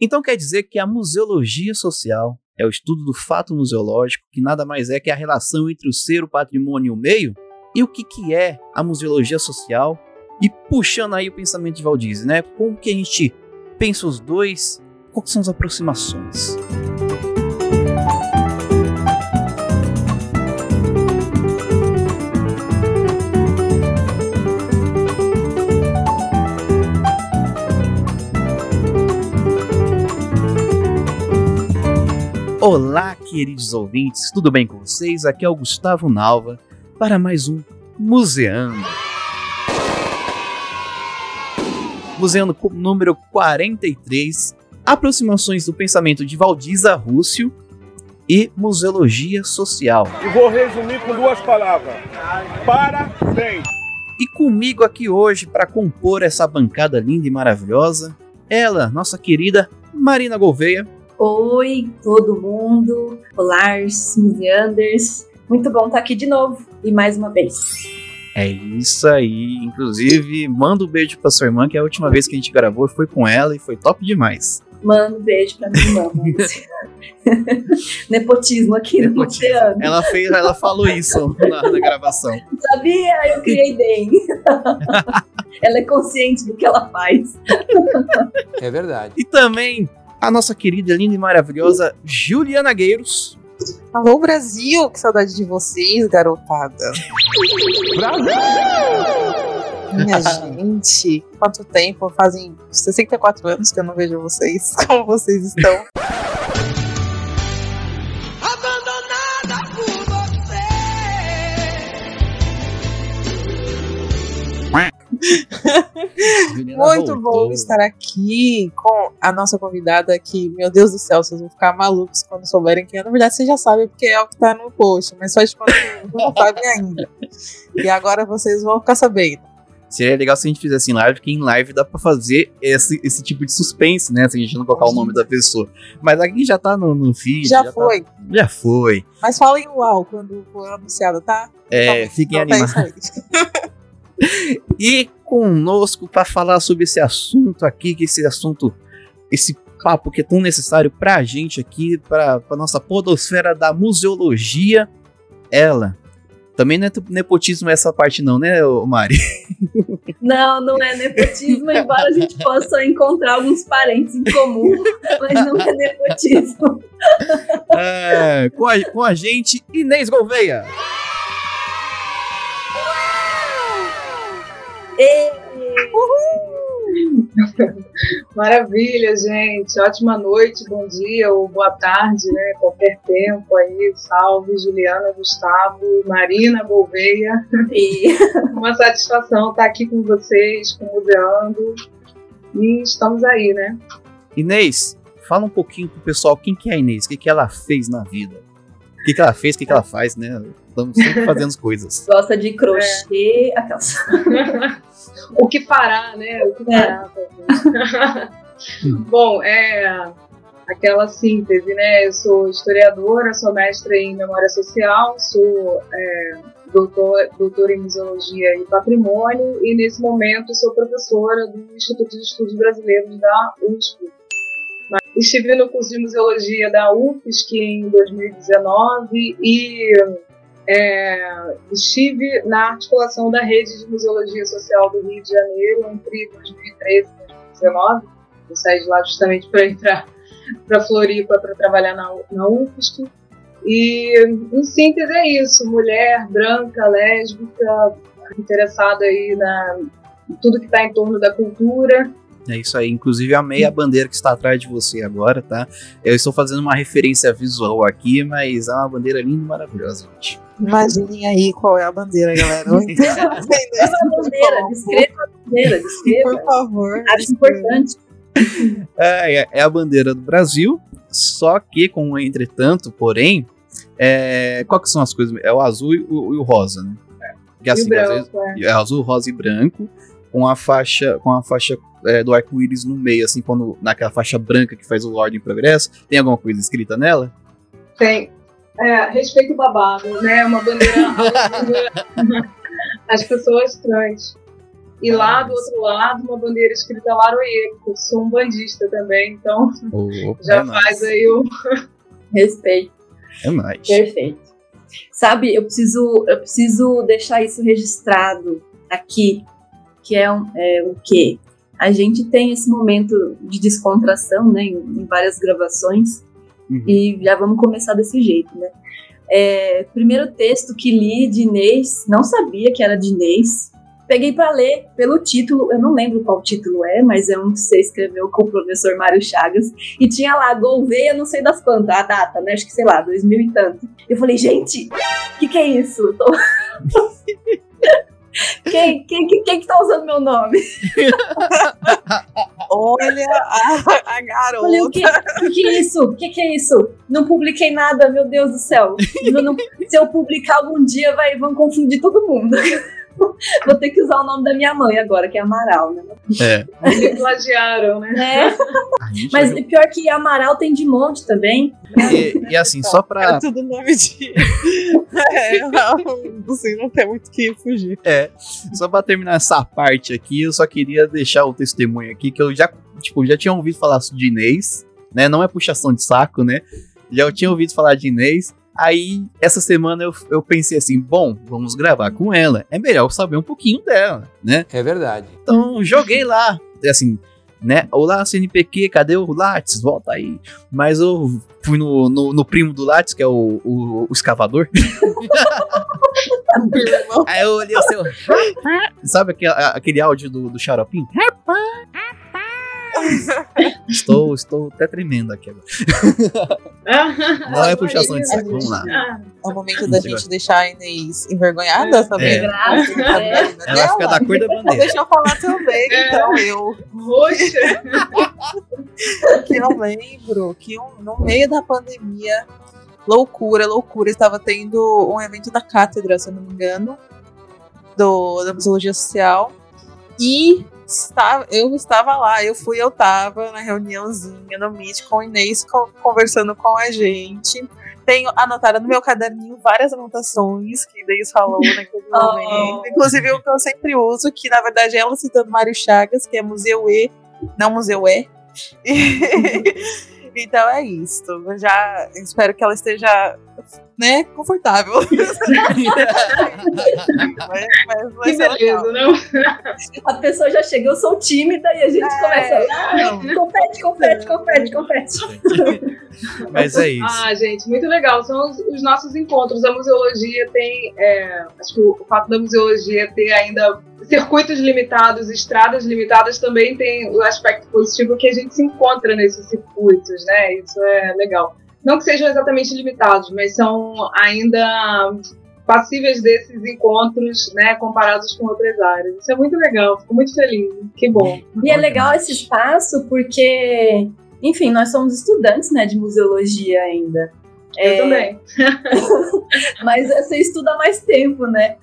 Então quer dizer que a museologia social é o estudo do fato museológico, que nada mais é que a relação entre o ser, o patrimônio e o meio? E o que, que é a museologia social? E puxando aí o pensamento de Valdizzi, né? Como que a gente pensa os dois? Quais são as aproximações? Olá, queridos ouvintes, tudo bem com vocês? Aqui é o Gustavo Nalva para mais um Museando. Museando número 43, aproximações do pensamento de Valdiza Rússio e museologia social. E vou resumir com duas palavras: parabéns. E comigo aqui hoje para compor essa bancada linda e maravilhosa, ela, nossa querida Marina Gouveia. Oi, todo mundo. Olá, museanders. Muito bom estar aqui de novo e mais uma vez. É isso aí. Inclusive, manda um beijo pra sua irmã, que a última vez que a gente gravou foi com ela e foi top demais. Manda um beijo pra minha irmã. Nepotismo aqui Nepotismo. no Museando. Ela fez, ela falou isso na, na gravação. Sabia? Eu criei bem. ela é consciente do que ela faz. É verdade. E também a nossa querida, linda e maravilhosa Juliana Gueiros. Alô, Brasil! Que saudade de vocês, garotada. Brasil! Minha gente, quanto tempo? Fazem 64 anos que eu não vejo vocês. Como vocês estão? Muito voltou. bom estar aqui com a nossa convidada que, meu Deus do céu, vocês vão ficar malucos quando souberem quem é. Na verdade, vocês já sabem porque é o que tá no post, mas só de quando não sabem ainda. E agora vocês vão ficar sabendo. Seria legal se a gente fizesse em live, porque em live dá pra fazer esse, esse tipo de suspense, né? Se a gente não colocar o nome da pessoa. Mas aqui já tá no, no feed. Já, já tá foi. Tá, já foi. Mas falem uau quando for anunciado, tá? É, então, fiquem então, animados. e conosco para falar sobre esse assunto aqui, que esse assunto, esse papo que é tão necessário para a gente aqui, para a nossa podosfera da museologia, ela. Também não é nepotismo essa parte não, né, Mari? Não, não é nepotismo, embora a gente possa encontrar alguns parentes em comum, mas não é nepotismo. É, com, a, com a gente, Inês Gouveia. Maravilha, gente. Ótima noite, bom dia ou boa tarde, né? Qualquer tempo aí. Salve, Juliana, Gustavo, Marina Gouveia. E uma satisfação estar aqui com vocês, com o Museando. E estamos aí, né? Inês, fala um pouquinho pro pessoal quem que é a Inês, o que, que ela fez na vida. O que, que ela fez, o que, que ela faz, né? Estamos sempre fazendo coisas. Gosta de crochê, é. aquelas. o que fará, né? O que é. fará, Bom, é aquela síntese, né? Eu sou historiadora, sou mestre em memória social, sou é, doutor, doutora em museologia e patrimônio e nesse momento sou professora do Instituto de Estudos Brasileiros da USP. Estive no curso de museologia da UFSC em 2019 e é, estive na articulação da rede de museologia social do Rio de Janeiro entre 2013 e 2019. Eu saí de lá justamente para ir para Floripa para trabalhar na, na UFSC. E, em síntese, é isso: mulher, branca, lésbica, interessada aí na tudo que está em torno da cultura é isso aí. Inclusive, amei a bandeira que está atrás de você agora, tá? Eu estou fazendo uma referência visual aqui, mas é uma bandeira linda e maravilhosa, gente. Imaginem aí qual é a bandeira, galera. Descreva a bandeira, descreva a bandeira, descreva. Por favor. Acho importante. É, é, é, a bandeira do Brasil, só que com um entretanto, porém, é, qual que são as coisas? É o azul e o, e o rosa, né? Que, assim, branco, vezes, é. é azul, rosa e branco, com a faixa, com a faixa é, do arco-íris no meio, assim, quando naquela faixa branca que faz o Ordem Progresso. Tem alguma coisa escrita nela? Tem. É, respeito o babado, né? Uma bandeira. As pessoas trans. E lá do outro lado, uma bandeira escrita Laroie, porque eu sou um bandista também, então Opa, já é faz nóis. aí o. Respeito. É nóis. Perfeito. Sabe, eu preciso, eu preciso deixar isso registrado aqui, que é, um, é o quê? A gente tem esse momento de descontração, né, em, em várias gravações, Uhum. e já vamos começar desse jeito, né? É, primeiro texto que li de Inês, não sabia que era de Inês. Peguei para ler pelo título, eu não lembro qual título é, mas é um que você escreveu com o professor Mário Chagas. E tinha lá, Gouveia, não sei das quantas, a data, né? Acho que sei lá, 2000 e tanto. Eu falei, gente, o que, que é isso? Eu tô- quem, quem, quem, quem que tá usando meu nome? Olha a, a falei, o garota. que, que, que é isso? O que, que é isso? Não publiquei nada, meu Deus do céu. Eu não- se eu publicar algum dia, vai, vão confundir todo mundo. Vou ter que usar o nome da minha mãe agora, que é Amaral, né? É. Me plagiaram, né? É, mas já- pior que Amaral tem de monte também. e, e assim, só pra. É tudo nome de. é, não, assim, não tem muito que fugir. É, só pra terminar essa parte aqui, eu só queria deixar o testemunho aqui, que eu já, tipo, já tinha ouvido falar de Inês, né? Não é puxação de saco, né? Já eu tinha ouvido falar de Inês. Aí, essa semana eu, eu pensei assim, bom, vamos gravar com ela. É melhor eu saber um pouquinho dela, né? É verdade. Então, joguei lá, assim, né? Olá, CNPq, cadê o Lattes? Volta aí. Mas eu fui no, no, no primo do Lattes, que é o, o, o escavador. Aí eu olhei o seu. Sabe aquele, aquele áudio do, do xaropinho? Estou, estou até tremendo aqui agora. Não é puxação de saco, vamos lá. É o momento da gente deixar a Inês envergonhada, também. É. Graças, é. Ela vai ficar da cor da bandeira. Deixa eu falar também, É. então, eu. Roxa. que eu lembro que um- no meio da pandemia, loucura, loucura, estava tendo um evento da cátedra, se eu não me engano, do, da Museologia Social. E estava, eu estava lá, eu fui, eu estava na reuniãozinha no Meet com o Inês co- conversando com a gente. Tenho anotado no meu caderninho várias anotações que Inês falou naquele Oh. momento. Inclusive o que eu sempre uso, que na verdade é ela citando Mário Chagas, que é Museu E, não Museu E. então é isso. Já espero que ela esteja né, confortável. mas, mas Que beleza, não? A pessoa já chegou, eu sou tímida e a gente É. começa. Ah, confete, confete, confete, confete. Mas é isso. Ah, gente, muito legal. São os, os nossos encontros. A museologia tem. é, acho que o, o fato da museologia ter ainda circuitos limitados, estradas limitadas, também tem o aspecto positivo que a gente se encontra nesses circuitos, né? Isso é legal. Não que sejam exatamente limitados, mas são ainda passíveis desses encontros, né, comparados com outras áreas. Isso é muito legal, fico muito feliz. Que bom. E é legal esse espaço porque, enfim, nós somos estudantes né, de museologia ainda. Eu É, também. Mas você estuda mais tempo, né?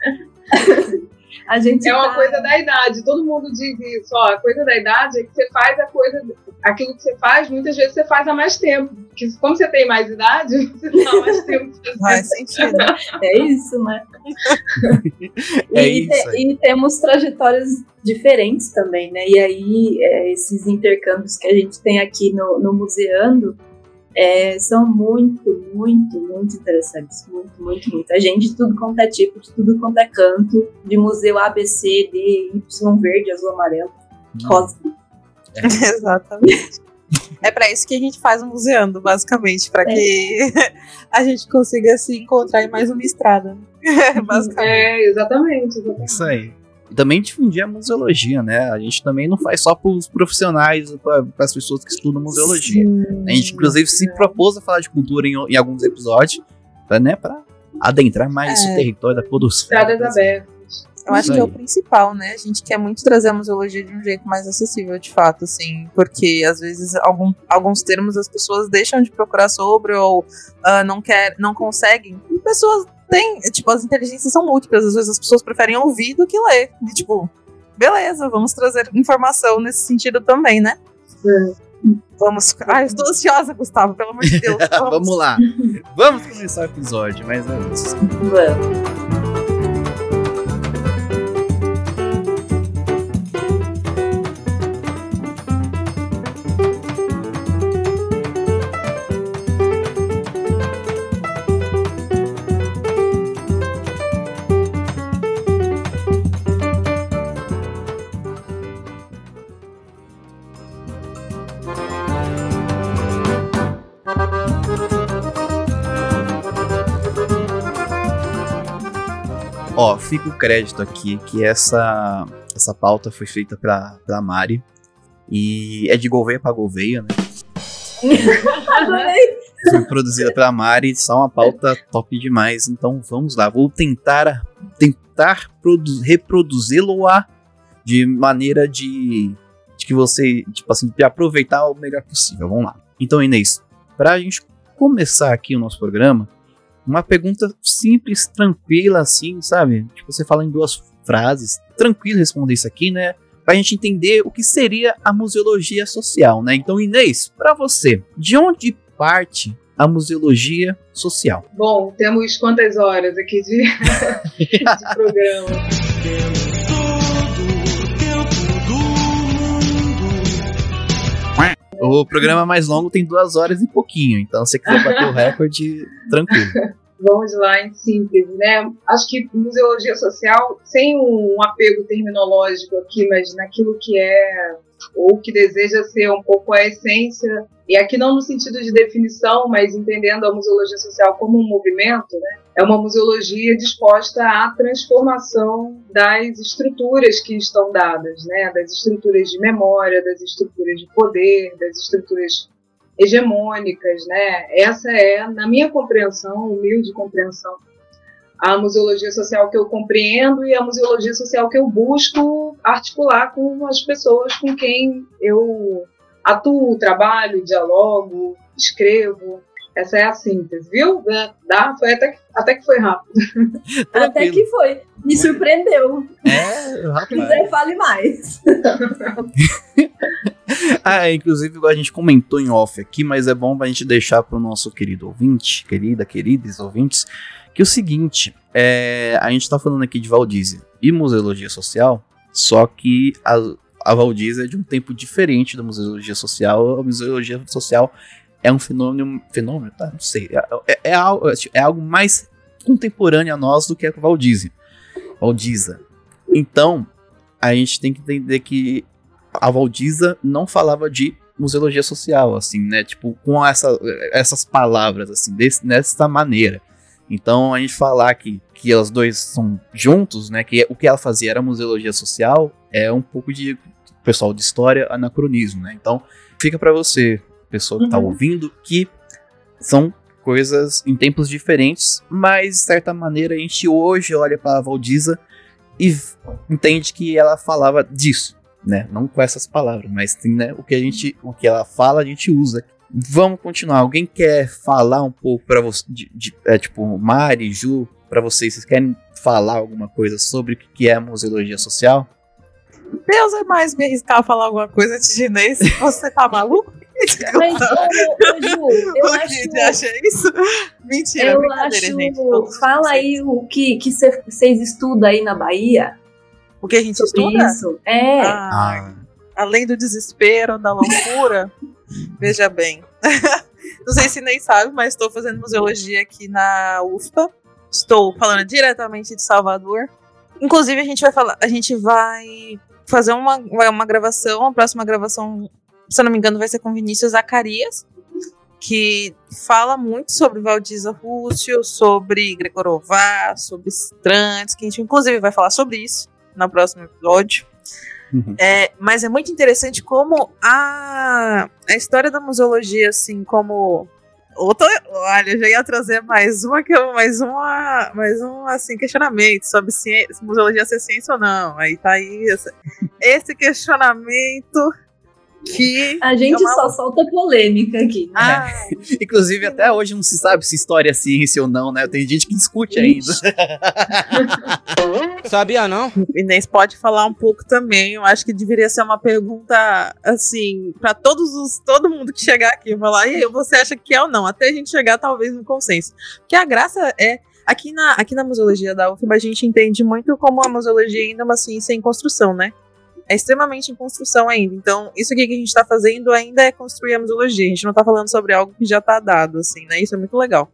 A gente É uma tá- coisa da idade, todo mundo diz isso. Ó, a coisa da idade é que você faz a coisa, aquilo que você faz, muitas vezes você faz há mais tempo. Porque como você tem mais idade, você tá mais tempo fazendo. Faz sentido. É isso, né? É e, isso te- e temos trajetórias diferentes também, né? E aí, é, esses intercâmbios que a gente tem aqui no, no Museando é, são muito, muito, muito interessantes. Muito, muito, muito. A gente de tudo quanto é tipo, de tudo quanto é canto, de museu A, B, C, D, Y, verde, azul, amarelo, rosa. Exatamente. É pra isso que a gente faz o museando, basicamente, pra que a gente consiga se encontrar em mais uma estrada. né? basicamente. É, exatamente, exatamente. Isso aí. E também difundir a museologia, né? A gente também não faz só para os profissionais, para as pessoas que estudam museologia. A gente, inclusive, se propôs a falar de cultura em, em alguns episódios, pra, né, para adentrar mais É. o território da podosfera. Estradas abertas. Eu acho que é o principal, né? A gente quer muito trazer a museologia de um jeito mais acessível, de fato, assim, porque às vezes algum, alguns termos as pessoas deixam de procurar sobre ou ah, não quer, não conseguem. E pessoas têm, tipo, as inteligências são múltiplas, às vezes as pessoas preferem ouvir do que ler. E, tipo, beleza, vamos trazer informação nesse sentido também, né? Vamos. Ai, eu estou ansiosa, Gustavo, pelo amor de Deus. Vamos lá. Vamos começar o episódio, mas antes. Vamos. Ó, fica o crédito aqui que essa, essa pauta foi feita pra, pra Mari. E é de Gouveia pra Gouveia, né? Adorei. Foi produzida pela Mari, só uma pauta top demais. Então vamos lá, vou tentar tentar reproduzi-lo-a de maneira de, de que você, tipo assim, de aproveitar o melhor possível. Vamos lá. Então, Inês, pra gente começar aqui o nosso programa, uma pergunta simples, tranquila, assim, sabe? Tipo, você fala em duas frases, tranquilo responder isso aqui, né? Pra gente entender o que seria a museologia social, né? Então, Inês, para você, de onde parte a museologia social? Bom, temos quantas horas aqui de, de programa? O programa mais longo tem duas horas e pouquinho, então se você quiser bater o recorde, tranquilo. Vamos lá, em síntese, né? Acho que museologia social, sem um apego terminológico aqui, mas naquilo que é ou que deseja ser um pouco a essência, e aqui não no sentido de definição, mas entendendo a museologia social como um movimento, né? É uma museologia disposta à transformação das estruturas que estão dadas, né? das estruturas de memória, das estruturas de poder, das estruturas hegemônicas. Né? Essa é, na minha compreensão, humilde compreensão, a museologia social que eu compreendo e a museologia social que eu busco articular com as pessoas com quem eu atuo, trabalho, dialogo, escrevo. Essa é a síntese, viu? Dá, foi até que, até que foi rápido. até que foi. Me surpreendeu. É, rapaz. Se quiser, fale mais. ah, inclusive a gente comentou em off aqui, mas é bom a gente deixar para o nosso querido ouvinte, querida, queridos ouvintes, que é o seguinte, é, a gente está falando aqui de Valdízia e museologia social, só que a, a Valdízia é de um tempo diferente da museologia social. A museologia social é um fenômeno, fenômeno, tá? Não sei, é, é, é, algo, é algo mais contemporâneo a nós do que a. Valdiza. Então, a gente tem que entender que a Valdiza não falava de museologia social, assim, né? Tipo, com essa, essas palavras, assim, desse, dessa maneira. Então a gente falar que, que elas dois são juntos, né? Que o que ela fazia era museologia social, é um pouco de pessoal de história anacronismo, né? Então fica para você, pessoa que tá uhum. ouvindo, que são coisas em tempos diferentes, mas de certa maneira a gente hoje olha para a Valdiza e entende que ela falava disso, né? Não com essas palavras, mas sim, né, o que a gente, o que ela fala, a gente usa Vamos continuar. Alguém quer falar um pouco para você, de, de, é, tipo, Mari, Ju, para vocês? Vocês querem falar alguma coisa sobre o que é a museologia social? Deus é mais me arriscar a falar alguma coisa de Inês. Você tá maluco? Mas, ô, Ju, eu acho... Você acha isso? Mentira, eu acho... gente. Fala aí o que vocês estudam aí na Bahia. O que a gente estuda? Isso. É. Ah, ah. Além do desespero, da loucura... Veja bem. Não sei se nem sabe, mas estou fazendo museologia aqui na UFPA. Estou falando diretamente de Salvador. Inclusive, a gente vai falar, a gente vai fazer uma, uma gravação, a próxima gravação, se eu não me engano, vai ser com Vinícius Zacarias, que fala muito sobre Valdiza Rússio, sobre Gregorová, sobre Strantes, que a gente inclusive vai falar sobre isso no próximo episódio. Uhum. É, mas é muito interessante como a, a história da museologia, assim, como. Outra, olha, já ia trazer mais uma que mais uma, mais um assim questionamento sobre se museologia ser ciência ou não. Aí tá aí esse, esse questionamento que. A gente é uma... só solta polêmica aqui. Né? Ah, Inclusive, até hoje não se sabe se história é ciência ou não, né? Tem gente que discute ainda. Sabia não? Inês pode falar um pouco também. Eu acho que deveria ser uma pergunta assim para todos os todo mundo que chegar aqui falar, e aí, você acha que é ou não? Até a gente chegar talvez no consenso. Que a graça é aqui na aqui na museologia da UFBA a gente entende muito como a museologia ainda é uma ciência em construção, né? É extremamente em construção ainda. Então, isso aqui que a gente está fazendo ainda é construir a museologia. A gente não está falando sobre algo que já está dado, assim, né? Isso é muito legal.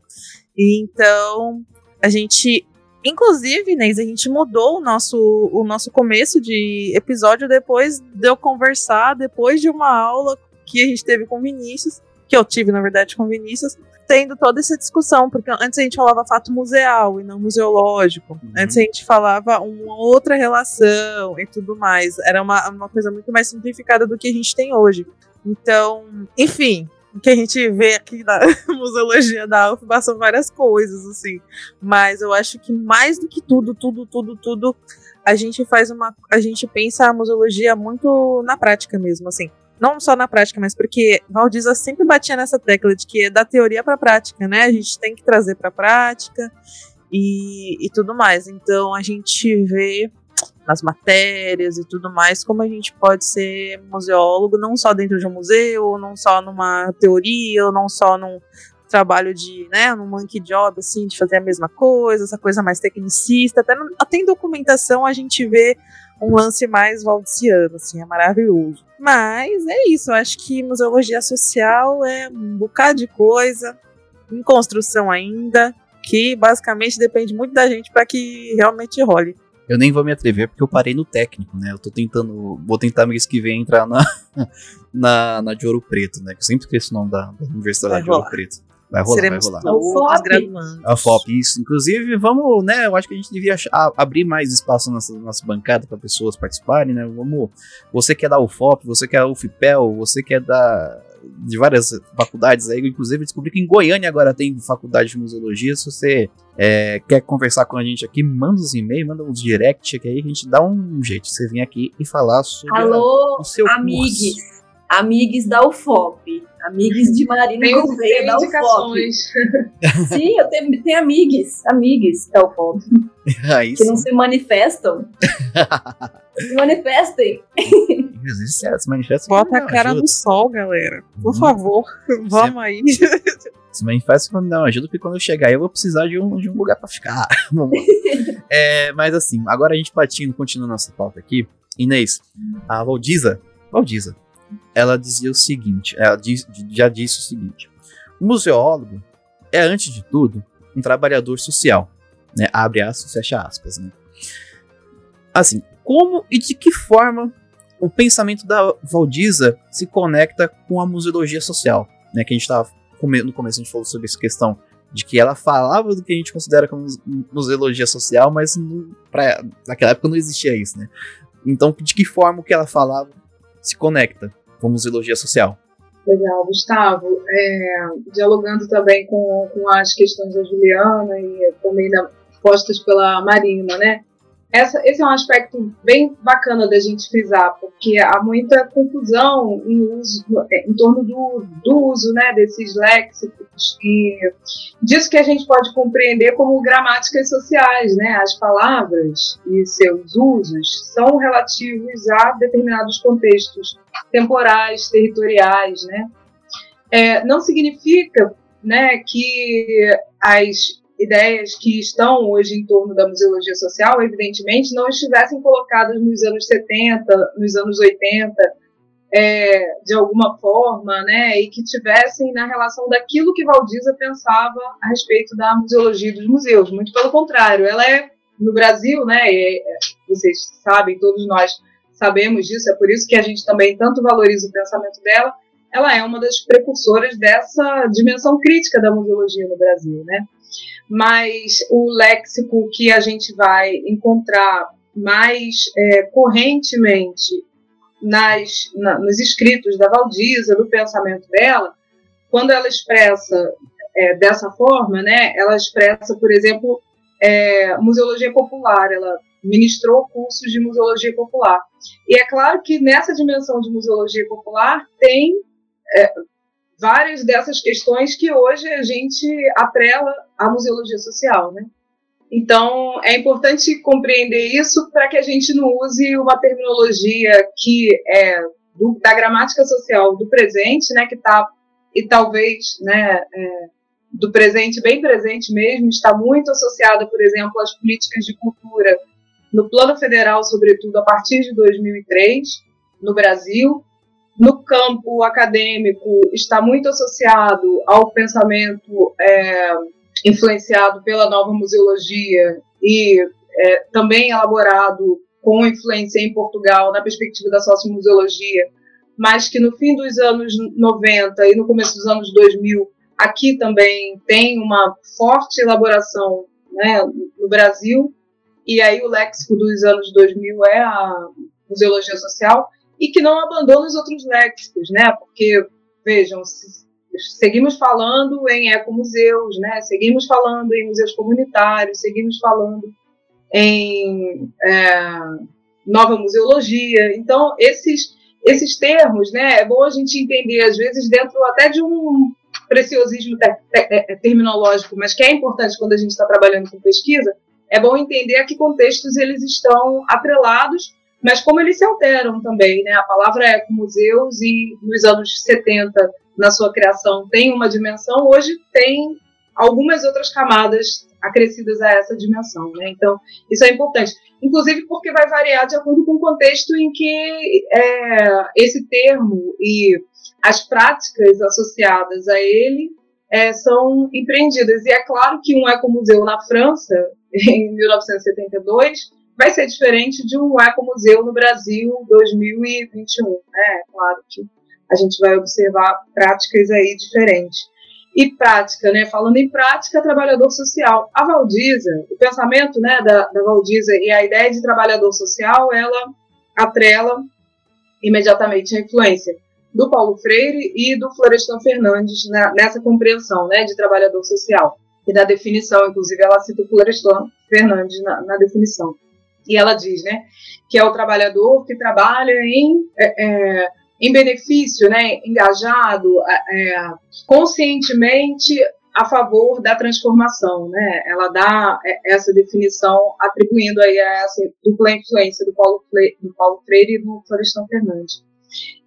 Então, a gente. Inclusive, Inês, a gente mudou o nosso, o nosso começo de episódio depois de eu conversar, depois de uma aula que a gente teve com Vinícius. que eu tive, na verdade, com Vinícius, tendo toda essa discussão, porque antes a gente falava fato museal e não museológico. Uhum. Antes a gente falava uma outra relação e tudo mais. Era uma, uma coisa muito mais simplificada do que a gente tem hoje. Então, enfim, o que a gente vê aqui na museologia da UFBA são várias coisas, assim. Mas eu acho que mais do que tudo, tudo, tudo, tudo, a gente faz uma. A gente pensa a museologia muito na prática mesmo, assim. Não só na prática, mas porque Valdiza sempre batia nessa tecla de que é da teoria para a prática, né? A gente tem que trazer para a prática e, e tudo mais. Então a gente vê nas matérias e tudo mais, como a gente pode ser museólogo, não só dentro de um museu, não só numa teoria, ou não só num trabalho de, né, num monkey job, assim, de fazer a mesma coisa, essa coisa mais tecnicista, até, até em documentação a gente vê um lance mais valdiciano, assim, é maravilhoso. Mas é isso, eu acho que museologia social é um bocado de coisa, em construção ainda, que basicamente depende muito da gente para que realmente role. Eu nem vou me atrever porque eu parei no técnico, né? Eu tô tentando. Vou tentar mês que vem entrar na, na, na de Ouro Preto, né? Que eu sempre esqueço o nome da, da Universidade de Ouro Preto. Vai rolar, Seremos vai rolar. O A FOP, isso. Inclusive, vamos, né? Eu acho que a gente devia abrir mais espaço nessa nossa bancada para pessoas participarem, né? Vamos. Você quer dar o FOP, você quer o FIPEL, você quer dar de várias faculdades aí. Inclusive, descobri que em Goiânia agora tem faculdade de museologia. Se você é, quer conversar com a gente aqui, manda uns e-mails, manda uns direct, que aí a gente dá um jeito. Você vir aqui e falar sobre Alô, a, o seu amigos, curso. Amigos da UFOP. Amigos de Marina tem, Gouveia da UFOP. Sim, eu tenho, tenho amigos, amigos da UFOP. Aí que não se manifestam. se manifestem. se manifesta. Bota a cara ajuda. no sol, galera. Por hum. favor, vamos se, aí. Se manifesta quando não ajuda, porque quando eu chegar eu vou precisar de um, de um lugar pra ficar. é, mas assim, agora a gente partindo, continuando nossa pauta aqui. Inês, a Valdiza, Valdiza, ela dizia o seguinte: ela diz, já disse o seguinte: o museólogo é, antes de tudo, um trabalhador social. Né? Abre aspas, fecha aspas. Né? Assim, como e de que forma o pensamento da Valdiza se conecta com a museologia social? Né? Que a gente estava no começo a gente falou sobre essa questão de que ela falava do que a gente considera como museologia social, mas pra, naquela época não existia isso, né? Então, de que forma o que ela falava se conecta museologia social? Legal, Gustavo. É, dialogando também com, com as questões da Juliana e também da, postas pela Marina, né? Essa, esse é um aspecto bem bacana da gente frisar, porque há muita confusão em, uso, em torno do, do uso né, desses léxicos e disso que a gente pode compreender como gramáticas sociais. Né? As palavras e seus usos são relativos a determinados contextos temporais, territoriais. Né? É, não significa né, que as ideias que estão hoje em torno da museologia social, evidentemente, não estivessem colocadas nos anos 70, nos anos 80, é, de alguma forma, né, e que tivessem na relação daquilo que Valdiza pensava a respeito da museologia dos museus. Muito pelo contrário, ela é no Brasil, né, e, é, vocês sabem, todos nós sabemos disso, é por isso que a gente também tanto valoriza o pensamento dela. Ela é uma das precursoras dessa dimensão crítica da museologia no Brasil, né? Mas o léxico que a gente vai encontrar mais é, correntemente nas, na, nos escritos da Valdiza, do pensamento dela, quando ela expressa é, dessa forma, né, ela expressa, por exemplo, é, museologia popular, ela ministrou cursos de museologia popular. E é claro que nessa dimensão de museologia popular tem é, várias dessas questões que hoje a gente atrela à museologia social, né? Então, é importante compreender isso para que a gente não use uma terminologia que é do, da gramática social do presente, né, que está, e talvez, né, é, do presente, bem presente mesmo, está muito associada, por exemplo, às políticas de cultura no plano federal, sobretudo a partir de 2003, no Brasil, no campo acadêmico está muito associado ao pensamento é, influenciado pela nova museologia e é, também elaborado com influência em Portugal na perspectiva da sociomuseologia, mas que no fim dos anos 90 e no começo dos anos 2000, aqui também tem uma forte elaboração né, no Brasil, e aí o léxico dos anos 2000 é a museologia social, e que não abandona os outros léxicos, né? Porque, vejam, seguimos falando em ecomuseus, né? Seguimos falando em museus comunitários, seguimos falando em é, nova museologia. Então, esses, esses termos, né? É bom a gente entender, às vezes, dentro até de um preciosismo te, te, terminológico, mas que é importante quando a gente está trabalhando com pesquisa, é bom entender a que contextos eles estão atrelados mas como eles se alteram também, né? A palavra é museus e nos anos 70, na sua criação, tem uma dimensão, hoje tem algumas outras camadas acrescidas a essa dimensão, né? Então, isso é importante. Inclusive porque vai variar de acordo com o contexto em que é, esse termo e as práticas associadas a ele é, são empreendidas. E é claro que um ecomuseu na França, em 1972, vai ser diferente de um ecomuseu no Brasil 2021. Né? Claro que a gente vai observar práticas aí diferentes. E prática, né? Falando em prática, trabalhador social. A Valdiza, o pensamento né, da, da Valdiza e a ideia de trabalhador social, ela atrela imediatamente a influência do Paulo Freire e do Florestan Fernandes na, nessa compreensão né, de trabalhador social. E na definição, inclusive, ela cita o Florestan Fernandes na, na definição. E ela diz, né, que é o trabalhador que trabalha em, é, é, em benefício, né, engajado, é, é conscientemente a favor da transformação, né? Ela dá é, essa definição atribuindo aí a essa dupla influência do Paulo, Freire, do Paulo Freire e do Florestão Fernandes.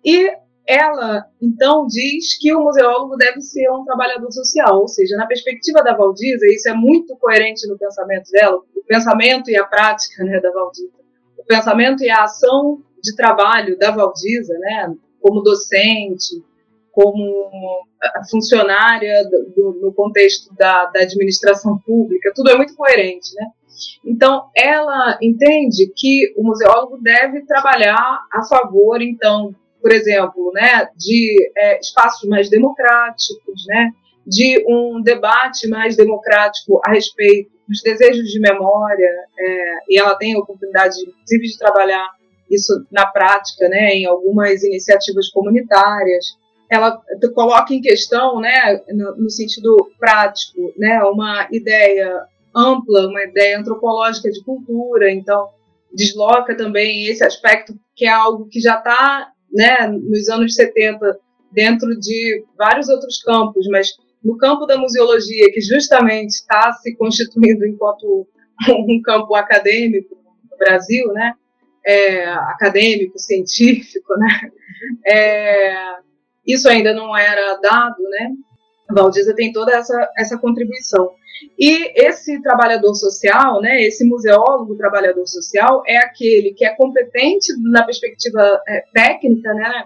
E ela, então, diz que o museólogo deve ser um trabalhador social, ou seja, na perspectiva da Valdiza, isso é muito coerente no pensamento dela, pensamento e a prática né, da Valdiza, o pensamento e a ação de trabalho da Valdiza, né, como docente, como funcionária do, no contexto da, da administração pública, tudo é muito coerente, né? Então, ela entende que o museólogo deve trabalhar a favor, então, por exemplo, né, de é, espaços mais democráticos, né, de um debate mais democrático a respeito dos desejos de memória, é, e ela tem a oportunidade, inclusive, de trabalhar isso na prática, né, em algumas iniciativas comunitárias. Ela coloca em questão, né, no, no sentido prático, né, uma ideia ampla, uma ideia antropológica de cultura, então desloca também esse aspecto que é algo que já está né, nos anos 70 dentro de vários outros campos, mas no campo da museologia, que justamente está se constituindo enquanto um campo acadêmico no Brasil, né, é, acadêmico, científico, né, é, isso ainda não era dado, né, Valdiza tem toda essa, essa contribuição. E esse trabalhador social, né, esse museólogo trabalhador social, é aquele que é competente na perspectiva é, técnica, né,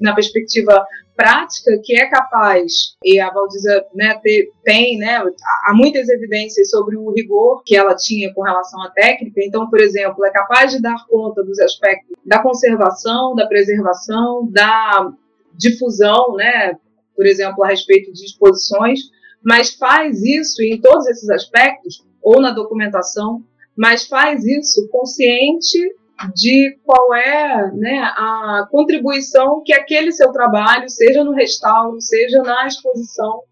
na perspectiva prática, que é capaz, e a Valdiza né, tem, né, há muitas evidências sobre o rigor que ela tinha com relação à técnica, então, por exemplo, é capaz de dar conta dos aspectos da conservação, da preservação, da difusão, né, por exemplo, a respeito de exposições, mas faz isso em todos esses aspectos, ou na documentação, mas faz isso consciente de qual é né, a contribuição que aquele seu trabalho, seja no restauro, seja na exposição,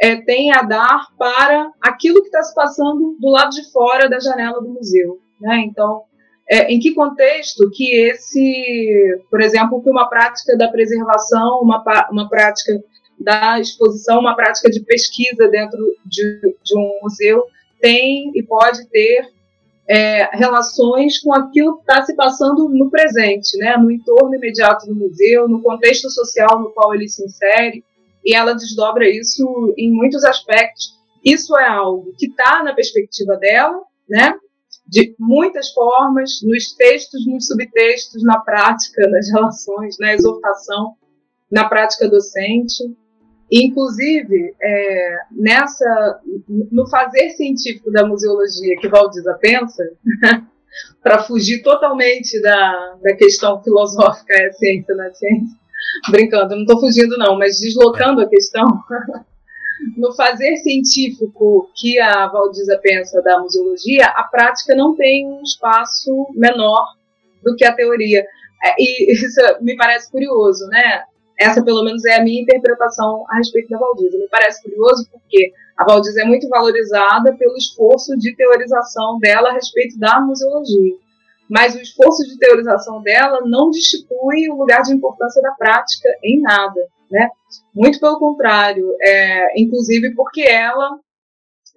é, tem a dar para aquilo que está se passando do lado de fora da janela do museu. Né? Então, é, em que contexto que esse, por exemplo, que uma prática da preservação, uma, uma prática da exposição, uma prática de pesquisa dentro de, de um museu tem e pode ter é, relações com aquilo que está se passando no presente, né, no entorno imediato do museu, no contexto social no qual ele se insere, e ela desdobra isso em muitos aspectos. Isso é algo que está na perspectiva dela, né, de muitas formas, nos textos, nos subtextos, na prática, nas relações, na exortação, na prática docente. Inclusive, é, nessa, no fazer científico da museologia que Valdiza pensa, para fugir totalmente da, da questão filosófica, é ciência na ciência, Brincando, não estou fugindo não, mas deslocando a questão, no fazer científico que a Valdiza pensa da museologia, a prática não tem um espaço menor do que a teoria. É, e isso me parece curioso, né? Essa, pelo menos, é a minha interpretação a respeito da Valdiza. Me parece curioso porque a Valdiza é muito valorizada pelo esforço de teorização dela a respeito da museologia. Mas o esforço de teorização dela não destitui o lugar de importância da prática em nada, né? Muito pelo contrário, é, inclusive porque ela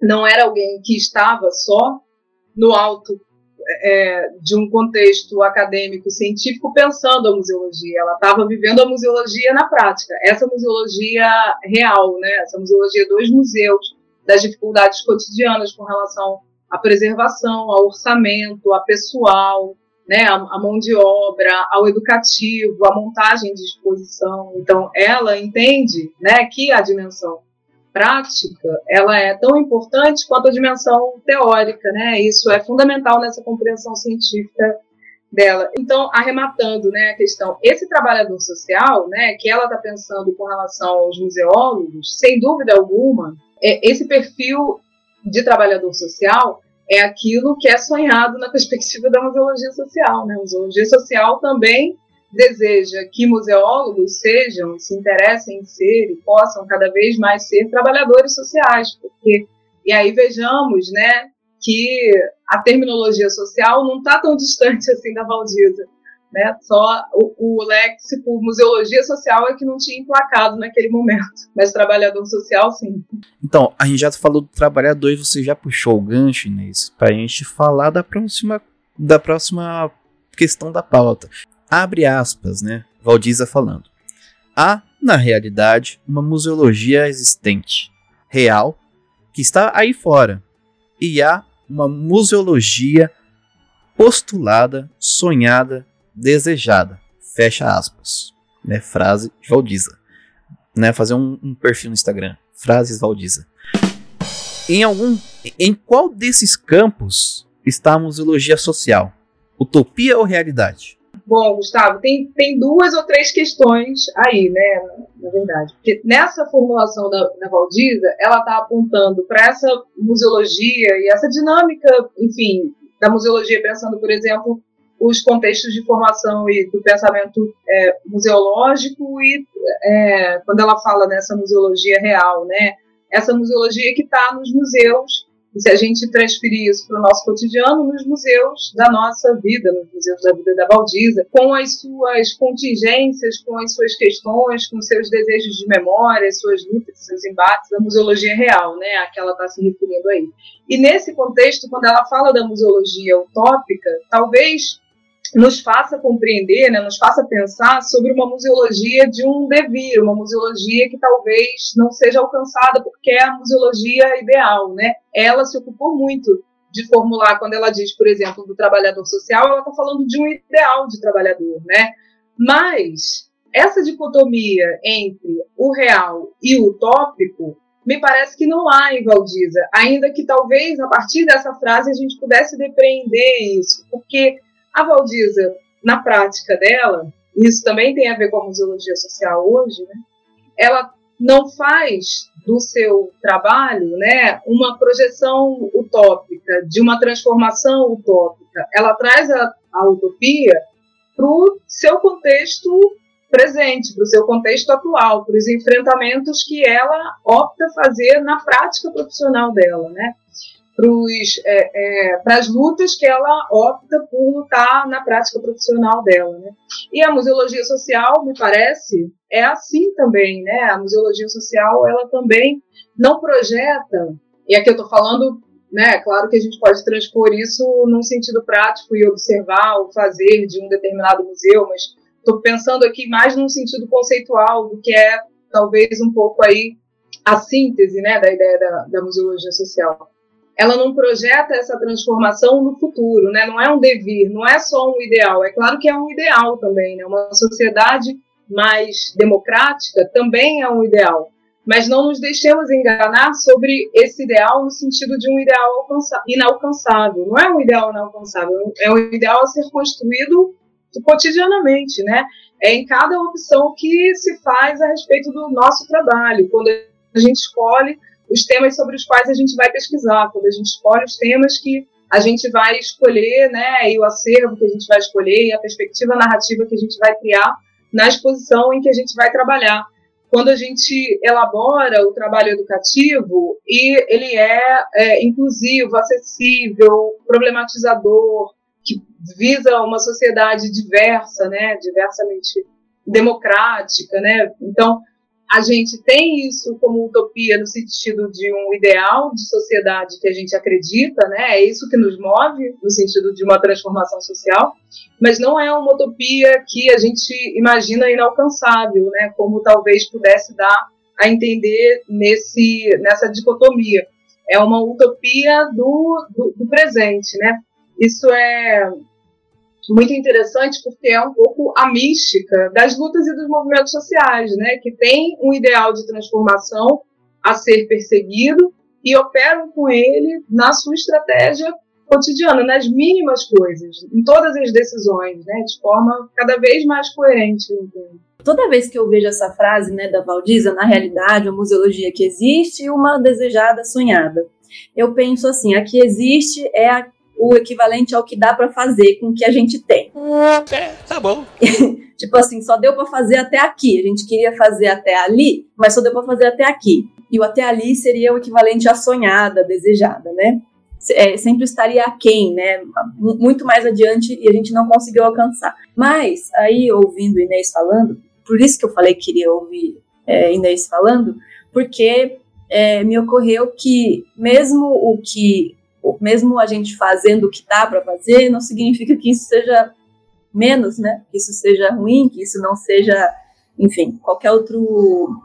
não era alguém que estava só no alto é, de um contexto acadêmico científico pensando a museologia. Ela estava vivendo a museologia na prática. Essa museologia real, né? Essa museologia dos museus, das dificuldades cotidianas com relação à preservação, ao orçamento, a pessoal, né? A, a mão de obra, ao educativo, a montagem de exposição. Então, ela entende, né, que a dimensão prática, ela é tão importante quanto a dimensão teórica, né? Isso é fundamental nessa compreensão científica dela. Então, arrematando, né, a questão, esse trabalhador social, né, que ela está pensando com relação aos museólogos, sem dúvida alguma, é, esse perfil de trabalhador social é aquilo que é sonhado na perspectiva da museologia social, né? A museologia social também deseja que museólogos sejam, se interessem em ser e possam cada vez mais ser trabalhadores sociais, porque e aí vejamos, né, que a terminologia social não está tão distante assim da Valdiza, né? Só o, o léxico museologia social é que não tinha emplacado naquele momento, mas trabalhador social sim. Então, a gente já falou do trabalhador você já puxou o gancho, Inês, para a gente falar da próxima da próxima questão da pauta abre aspas, né? Valdiza falando. Há, na realidade, uma museologia existente, real, que está aí fora, e há uma museologia postulada, sonhada, desejada. Fecha aspas. Né? Frase de Valdiza. Né? Fazer um, um perfil no Instagram. Frases Valdiza. Em algum, em qual desses campos está a museologia social? Utopia ou realidade? Bom, Gustavo, tem, tem duas ou três questões aí, né, na verdade. Porque nessa formulação da, da Valdiza, ela está apontando para essa museologia e essa dinâmica, enfim, da museologia, pensando, por exemplo, os contextos de formação e do pensamento é, museológico e é, quando ela fala nessa museologia real, né, essa museologia que está nos museus e se a gente transferir isso para o nosso cotidiano, nos museus da nossa vida, nos museus da vida da Valdiza, com as suas contingências, com as suas questões, com seus desejos de memória, suas lutas, seus embates, a museologia real, né, a que ela está se referindo aí. E nesse contexto, quando ela fala da museologia utópica, talvez nos faça compreender, né, nos faça pensar sobre uma museologia de um devir, uma museologia que talvez não seja alcançada porque é a museologia ideal, né? Ela se ocupou muito de formular quando ela diz, por exemplo, do trabalhador social, ela está falando de um ideal de trabalhador, né? Mas essa dicotomia entre o real e o utópico me parece que não há em Valdiza, ainda que talvez a partir dessa frase a gente pudesse depreender isso, porque a Valdiza, na prática dela, isso também tem a ver com a museologia social hoje, né? ela não faz do seu trabalho né, uma projeção utópica, de uma transformação utópica. Ela traz a, a utopia para o seu contexto presente, para o seu contexto atual, para os enfrentamentos que ela opta fazer na prática profissional dela. Né? É, é, para as lutas que ela opta por lutar na prática profissional dela. Né? E a museologia social, me parece, é assim também. Né? A museologia social ela também não projeta, e aqui eu estou falando, né, claro que a gente pode transpor isso num sentido prático e observar o fazer de um determinado museu, mas estou pensando aqui mais num sentido conceitual do que é talvez um pouco aí a síntese né, da ideia da, da museologia social ela não projeta essa transformação no futuro, né? Não é um devir, não é só um ideal. É claro que é um ideal também, né? Uma sociedade mais democrática também é um ideal. Mas não nos deixemos enganar sobre esse ideal no sentido de um ideal inalcançável. Não é um ideal inalcançável, é um ideal a ser construído cotidianamente, né? É em cada opção que se faz a respeito do nosso trabalho, quando a gente escolhe os temas sobre os quais a gente vai pesquisar, quando a gente escolhe os temas que a gente vai escolher, né, e o acervo que a gente vai escolher, e a perspectiva narrativa que a gente vai criar na exposição em que a gente vai trabalhar. Quando a gente elabora o trabalho educativo e ele é, é inclusivo, acessível, problematizador, que visa uma sociedade diversa, né, diversamente democrática, né? Então, a gente tem isso como utopia no sentido de um ideal de sociedade que a gente acredita, né? É isso que nos move no sentido de uma transformação social, mas não é uma utopia que a gente imagina inalcançável, né? Como talvez pudesse dar a entender nesse nessa dicotomia. É uma utopia do, do, do presente, né? Isso é muito interessante porque é um pouco a mística das lutas e dos movimentos sociais, né, que tem um ideal de transformação a ser perseguido e operam com ele na sua estratégia cotidiana, nas mínimas coisas, em todas as decisões, né, de forma cada vez mais coerente. Toda vez que eu vejo essa frase, né, da Valdiza, na realidade, uma museologia que existe e uma desejada sonhada, eu penso assim, a que existe é a o equivalente ao que dá para fazer com o que a gente tem. É, tá bom. tipo assim, só deu para fazer até aqui. A gente queria fazer até ali, mas só deu para fazer até aqui. E o até ali seria o equivalente à sonhada, desejada, né? É, sempre estaria aquém, né? Muito mais adiante e a gente não conseguiu alcançar. Mas, aí, ouvindo Inês falando, por isso que eu falei que queria ouvir é, Inês falando, porque é, me ocorreu que, mesmo o que mesmo a gente fazendo o que dá para fazer, não significa que isso seja menos, né? Que isso seja ruim, que isso não seja, enfim, qualquer outro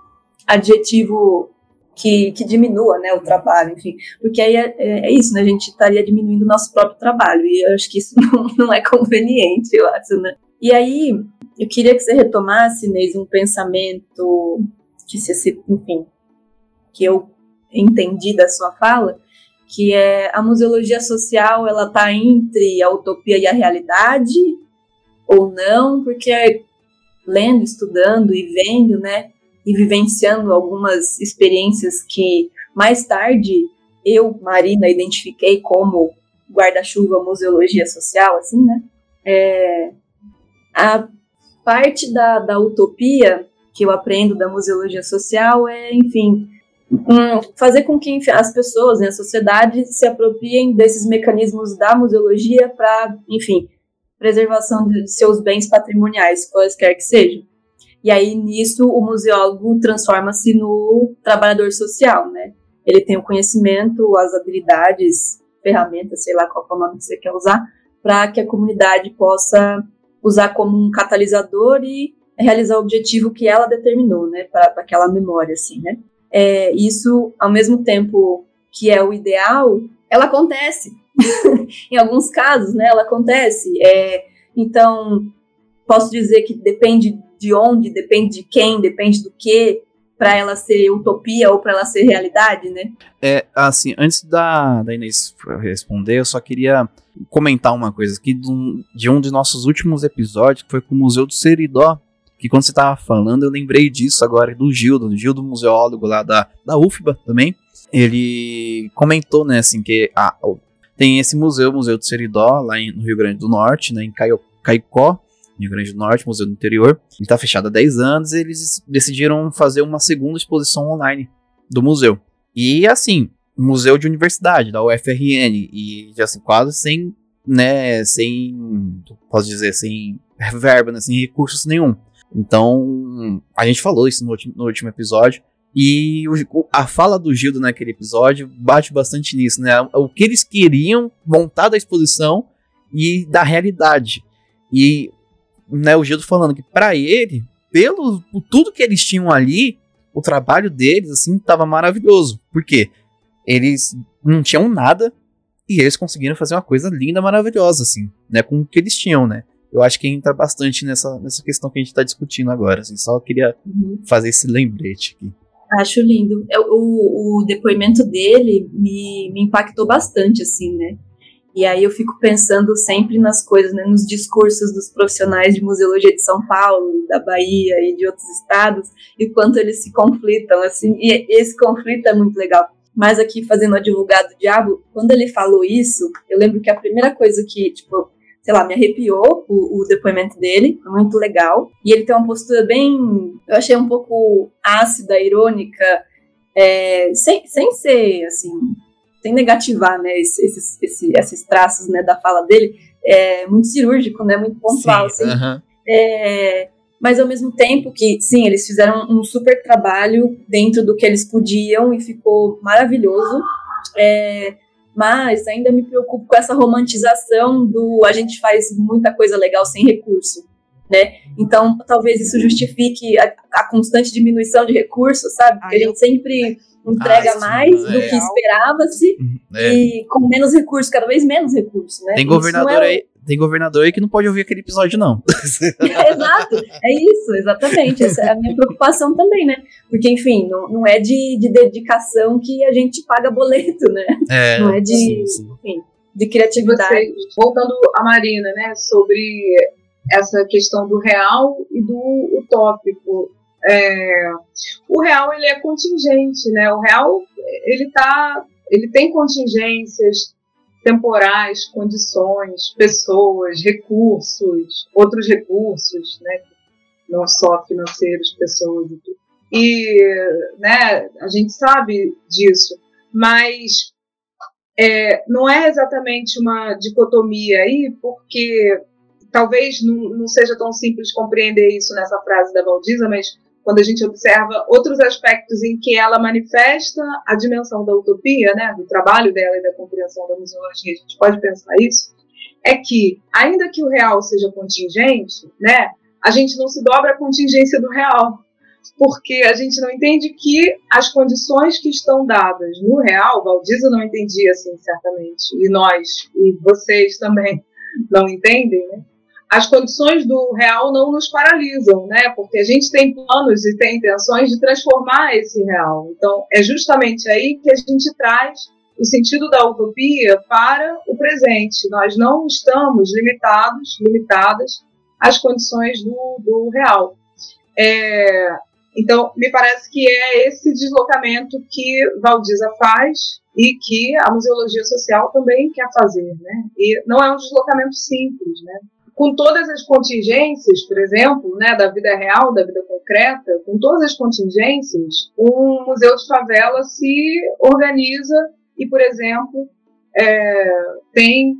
adjetivo que, que diminua, né, o trabalho, enfim, porque aí é, é, é isso, né? A gente estaria diminuindo o nosso próprio trabalho e eu acho que isso não, não é conveniente, eu acho, né? E aí eu queria que você retomasse, Inês, um pensamento que, se, enfim, que eu entendi da sua fala, que é a museologia social, ela está entre a utopia e a realidade ou não, porque lendo, estudando e vendo, né, e vivenciando algumas experiências que mais tarde eu, Marina, identifiquei como guarda-chuva museologia social, assim, né, é, a parte da, da utopia que eu aprendo da museologia social é, enfim, fazer com que as pessoas, né, a sociedade, se apropriem desses mecanismos da museologia para, enfim, preservação de seus bens patrimoniais, quaisquer que sejam. E aí, nisso, o museólogo transforma-se no trabalhador social, né? Ele tem o conhecimento, as habilidades, ferramentas, sei lá qual é o nome que você quer usar, para que a comunidade possa usar como um catalisador e realizar o objetivo que ela determinou, né, para aquela memória, assim, né? É, isso, ao mesmo tempo que é o ideal, ela acontece. em alguns casos, né, ela acontece. É, então, posso dizer que depende de onde, depende de quem, depende do que, para ela ser utopia ou para ela ser realidade, né? É, assim, antes da, da Inês responder, eu só queria comentar uma coisa aqui de um, de um de nossos últimos episódios, que foi com o Museu do Seridó, que quando você tava falando, eu lembrei disso agora, do Gildo, do Gildo museólogo lá da, da UFBA também. Ele comentou, né, assim, que tem esse museu, o Museu do Seridó, lá em, no Rio Grande do Norte, né, em Caio, Caicó, Rio Grande do Norte, Museu do Interior. Ele está fechado há 10 anos e eles decidiram fazer uma segunda exposição online do museu. E assim, museu de universidade, da UFRN, e assim, quase sem, né, sem, posso dizer, sem verba, né, sem recursos nenhum. Então, a gente falou isso no, no último episódio. E o, a fala do Gildo naquele episódio bate bastante nisso, né? O que eles queriam montar da exposição e da realidade. E né, o Gildo falando que para ele, pelo por tudo que eles tinham ali, o trabalho deles assim estava maravilhoso. Por quê? Eles não tinham nada e eles conseguiram fazer uma coisa linda, maravilhosa assim, né, com o que eles tinham, né? Eu acho que entra bastante nessa, nessa questão que a gente está discutindo agora. Assim, só queria uhum. fazer esse lembrete aqui. Acho lindo. O, o depoimento dele me, me impactou bastante, assim, né? E aí eu fico pensando sempre nas coisas, né, nos discursos dos profissionais de museologia de São Paulo, da Bahia e de outros estados, e quanto eles se conflitam, assim, e esse conflito é muito legal. Mas aqui, fazendo o advogado diabo, quando ele falou isso, eu lembro que a primeira coisa que, tipo, sei lá, me arrepiou o, o, depoimento dele, muito legal. E ele tem uma postura bem, eu achei um pouco ácida, irônica, é, sem, sem ser, assim, sem negativar, né, esses, esses, esses traços, né, da fala dele, é muito cirúrgico, né, muito pontual, sim, assim. Uh -huh. é, mas ao mesmo tempo que, sim, eles fizeram um super trabalho dentro do que eles podiam e ficou maravilhoso, é, mas ainda me preocupo com essa romantização do a gente faz muita coisa legal sem recurso, né? Então, talvez isso justifique a, a constante diminuição de recursos, sabe? Porque a gente sempre entrega ah, mais do que esperava-se é. e com menos recursos, cada vez menos recursos, né? Tem governador é... aí, tem governador aí que não pode ouvir aquele episódio, não. Exato, é isso, exatamente. Essa é a minha preocupação também, né? Porque, enfim, não, não é de, de dedicação que a gente paga boleto, né? É, não é de, sim, sim. Enfim, de criatividade. Você, voltando a Marina, né, sobre essa questão do real e do utópico. É, o real ele é contingente, né? O real ele tá, ele tem contingências temporais, condições, pessoas, recursos, outros recursos, né? Não só financeiros, pessoas e tudo. E, né? A gente sabe disso, mas é, não é exatamente uma dicotomia aí, porque talvez não, não seja tão simples compreender isso nessa frase da Valdiza, mas quando a gente observa outros aspectos em que ela manifesta a dimensão da utopia, né, do trabalho dela e da compreensão da museologia, a gente pode pensar isso, é que, ainda que o real seja contingente, né, a gente não se dobra à contingência do real, porque a gente não entende que as condições que estão dadas no real, Valdiza não entendia assim, certamente, e nós, e vocês também não entendem, né? As condições do real não nos paralisam, né? Porque a gente tem planos e tem intenções de transformar esse real. Então, é justamente aí que a gente traz o sentido da utopia para o presente. Nós não estamos limitados, limitadas às condições do, do real. É, então, me parece que é esse deslocamento que Valdiza faz e que a museologia social também quer fazer, né? E não é um deslocamento simples, né? Com todas as contingências, por exemplo, né, da vida real, da vida concreta, com todas as contingências, um museu de favela se organiza e, por exemplo, é, tem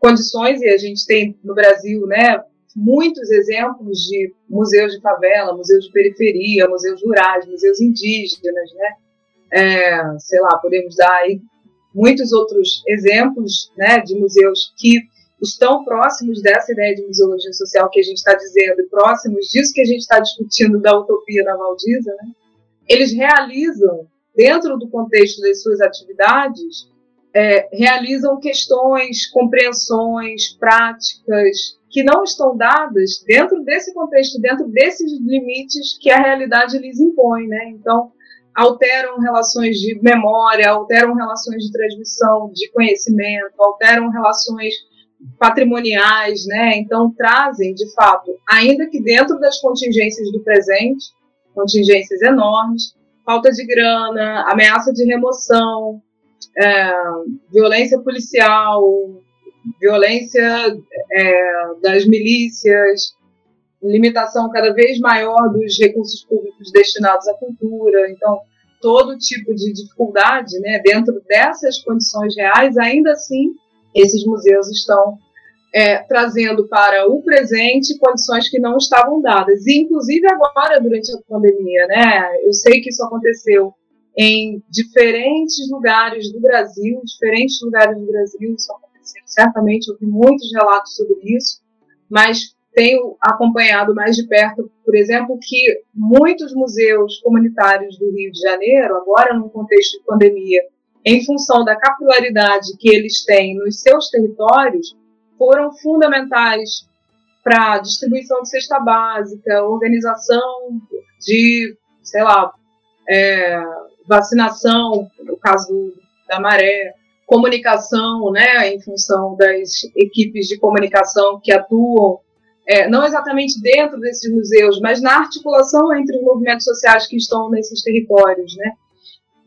condições, e a gente tem no Brasil, né, muitos exemplos de museus de favela, museus de periferia, museus rurais, museus indígenas, né, é, sei lá, podemos dar aí muitos outros exemplos, né, de museus que estão próximos dessa ideia de museologia social que a gente está dizendo, e próximos disso que a gente está discutindo da utopia da Valdiza, né? eles realizam, dentro do contexto das suas atividades, é, realizam questões, compreensões, práticas que não estão dadas dentro desse contexto, dentro desses limites que a realidade lhes impõe, né? Então, alteram relações de memória, alteram relações de transmissão de conhecimento, alteram relações patrimoniais, né? Então trazem, de fato, ainda que dentro das contingências do presente, contingências enormes, falta de grana, ameaça de remoção, é, violência policial, violência é, das milícias, limitação cada vez maior dos recursos públicos destinados à cultura. Então, todo tipo de dificuldade, né, dentro dessas condições reais, ainda assim esses museus estão é, trazendo para o presente condições que não estavam dadas. E, inclusive, agora, durante a pandemia, né? Eu sei que isso aconteceu em diferentes lugares do Brasil, diferentes lugares do Brasil, isso aconteceu. Certamente, eu vi muitos relatos sobre isso, mas tenho acompanhado mais de perto, por exemplo, que muitos museus comunitários do Rio de Janeiro, agora num contexto de pandemia, em função da capilaridade que eles têm nos seus territórios, foram fundamentais para a distribuição de cesta básica, organização de, sei lá, é, vacinação, no caso da maré, comunicação, né, em função das equipes de comunicação que atuam, é, não exatamente dentro desses museus, mas na articulação entre os movimentos sociais que estão nesses territórios, né.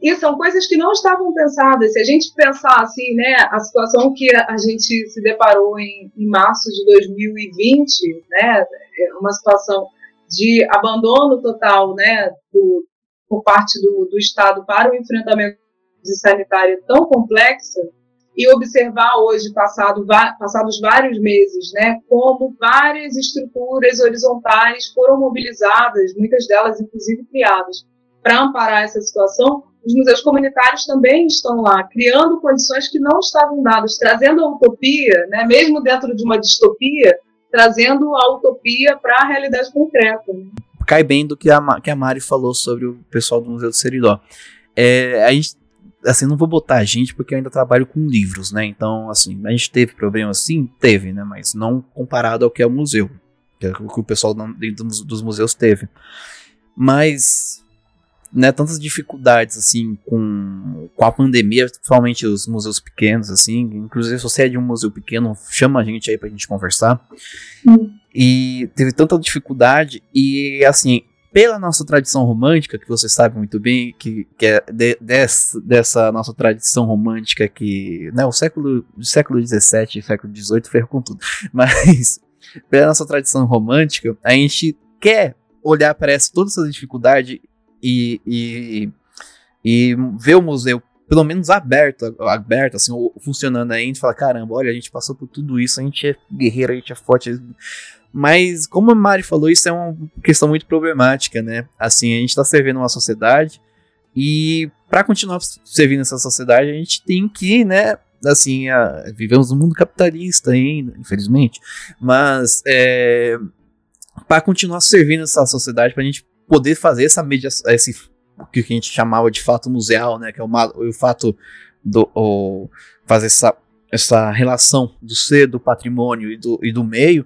E são coisas que não estavam pensadas. Se a gente pensar assim, né, a situação que a gente se deparou em, em março de 2020, né, é uma situação de abandono total, né, do, por parte do, do Estado para o enfrentamento de sanitária tão complexa e observar hoje, passado, passados vários meses, né, como várias estruturas horizontais foram mobilizadas, muitas delas inclusive criadas, para amparar essa situação, os museus comunitários também estão lá, criando condições que não estavam dadas, trazendo a utopia, né, mesmo dentro de uma distopia, trazendo a utopia para a realidade concreta. Né? Cai bem do que a, que a Mari falou sobre o pessoal do Museu do Seridó. É, a gente assim, não vou botar a gente porque eu ainda trabalho com livros, né? Então, assim, a gente teve problemas sim, teve, né? Mas não comparado ao que é o museu, que é o que o pessoal dentro dos museus teve. Mas, né, tantas dificuldades, assim, com, com a pandemia, principalmente os museus pequenos, assim, inclusive se você é de um museu pequeno, chama a gente aí pra gente conversar. Hum. E teve tanta dificuldade e, assim, pela nossa tradição romântica, que você sabe muito bem, que, que é de, dessa, dessa nossa tradição romântica que, né, o século, século e século XVIII ferro com tudo, mas pela nossa tradição romântica, a gente quer olhar para essa, toda essa dificuldade e, e, e ver o museu pelo menos aberto, aberto, assim, funcionando aí, a gente fala, caramba, olha, a gente passou por tudo isso, a gente é guerreiro, a gente é forte, mas, como a Mari falou, isso é uma questão muito problemática, né? Assim, a gente está servindo uma sociedade e para continuar servindo essa sociedade, a gente tem que, né, assim, a, vivemos num mundo capitalista ainda, infelizmente, mas é, para continuar servindo essa sociedade, para a gente poder fazer essa mediação, esse o que a gente chamava de fato museal, né, que é o, o fato do o, fazer essa, essa relação do ser, do patrimônio e do, e do meio,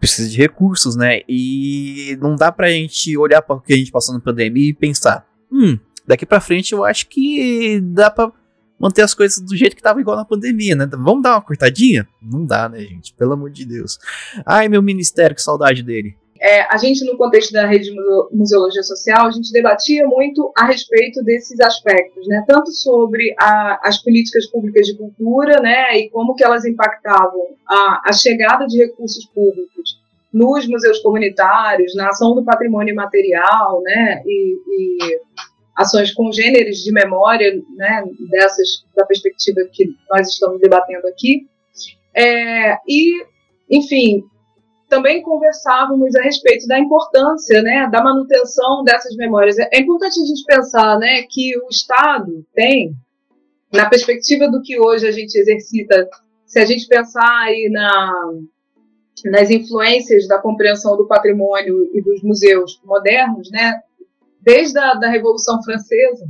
precisa de recursos, né? E não dá pra gente olhar para o que a gente passou na pandemia e pensar, hum, daqui para frente eu acho que dá para manter as coisas do jeito que tava igual na pandemia, né? Vamos dar uma cortadinha? Não dá, né, gente? Pelo amor de Deus. Ai, meu ministério, que saudade dele. É, a gente, no contexto da rede de museologia social, a gente debatia muito a respeito desses aspectos, né? Tanto sobre a, as políticas públicas de cultura, né? E como que elas impactavam a, a chegada de recursos públicos nos museus comunitários, na ação do patrimônio material, né? E, e ações congêneres de memória, né? Dessas, da perspectiva que nós estamos debatendo aqui. É, e, enfim, também conversávamos a respeito da importância, né, da manutenção dessas memórias. É importante a gente pensar, né, que o Estado tem, na perspectiva do que hoje a gente exercita, se a gente pensar aí na, nas influências da compreensão do patrimônio e dos museus modernos, né, desde a da Revolução Francesa,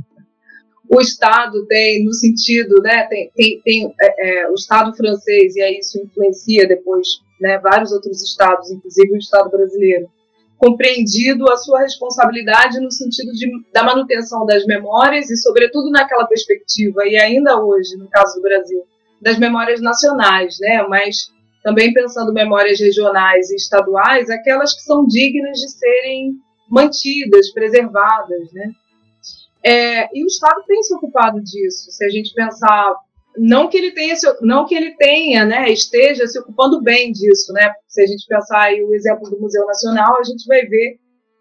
o Estado tem, no sentido, né, tem, tem, tem é, é, o Estado francês, e aí isso influencia depois né, vários outros estados, inclusive o Estado brasileiro, compreendido a sua responsabilidade no sentido de, da manutenção das memórias e, sobretudo, naquela perspectiva, e ainda hoje, no caso do Brasil, das memórias nacionais, né, mas também pensando memórias regionais e estaduais, aquelas que são dignas de serem mantidas, preservadas, né. É, e o Estado tem se ocupado disso. Se a gente pensar não que ele tenha, não que ele tenha, né, esteja se ocupando bem disso, né? Se a gente pensar aí o exemplo do Museu Nacional, a gente vai ver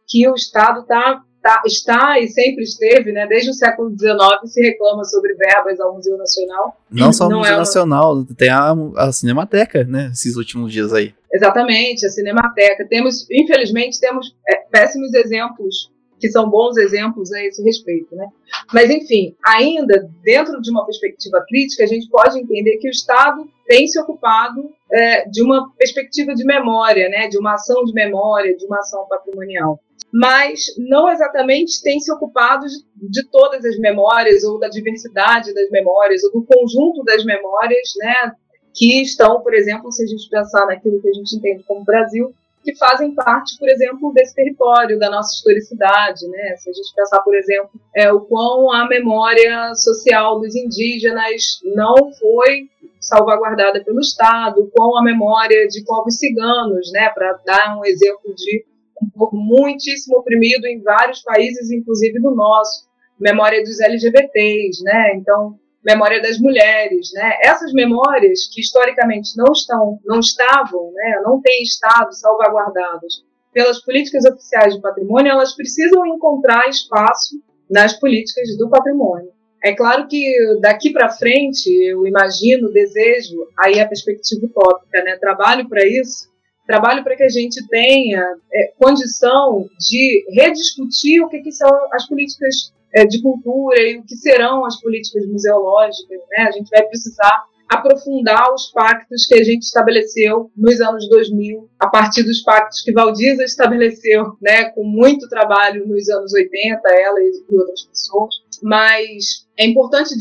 que o Estado tá, tá, está e sempre esteve, né? Desde o século XIX se reclama sobre verbas ao Museu Nacional. Não só o Museu é uma... Nacional, tem a, a Cinemateca, né? Esses últimos dias aí. Exatamente, a Cinemateca. Temos, infelizmente, temos é, péssimos exemplos que são bons exemplos a esse respeito. Né? Mas, enfim, ainda dentro de uma perspectiva crítica, a gente pode entender que o Estado tem se ocupado é, de uma perspectiva de memória, né? de uma ação de memória, de uma ação patrimonial. Mas não exatamente tem se ocupado de, de todas as memórias, ou da diversidade das memórias, ou do conjunto das memórias, né? que estão, por exemplo, se a gente pensar naquilo que a gente entende como Brasil, que fazem parte, por exemplo, desse território, da nossa historicidade, né? Se a gente pensar, por exemplo, é, o quão a memória social dos indígenas não foi salvaguardada pelo Estado, com a memória de povos ciganos, né, para dar um exemplo de um povo muitíssimo oprimido em vários países, inclusive no nosso, memória dos LGBTs, né, então memória das mulheres, né, essas memórias que historicamente não estão, não estavam, né, não têm estado salvaguardadas pelas políticas oficiais de patrimônio, elas precisam encontrar espaço nas políticas do patrimônio. É claro que daqui para frente, eu imagino, desejo, aí a perspectiva utópica, né? Trabalho para isso, trabalho para que a gente tenha é, condição de rediscutir o que, que são as políticas é, de cultura e o que serão as políticas museológicas, né? A gente vai precisar aprofundar os pactos que a gente estabeleceu nos anos 2000, a partir dos pactos que Valdiza estabeleceu, né, com muito trabalho nos anos 80, ela e outras pessoas. Mas é importante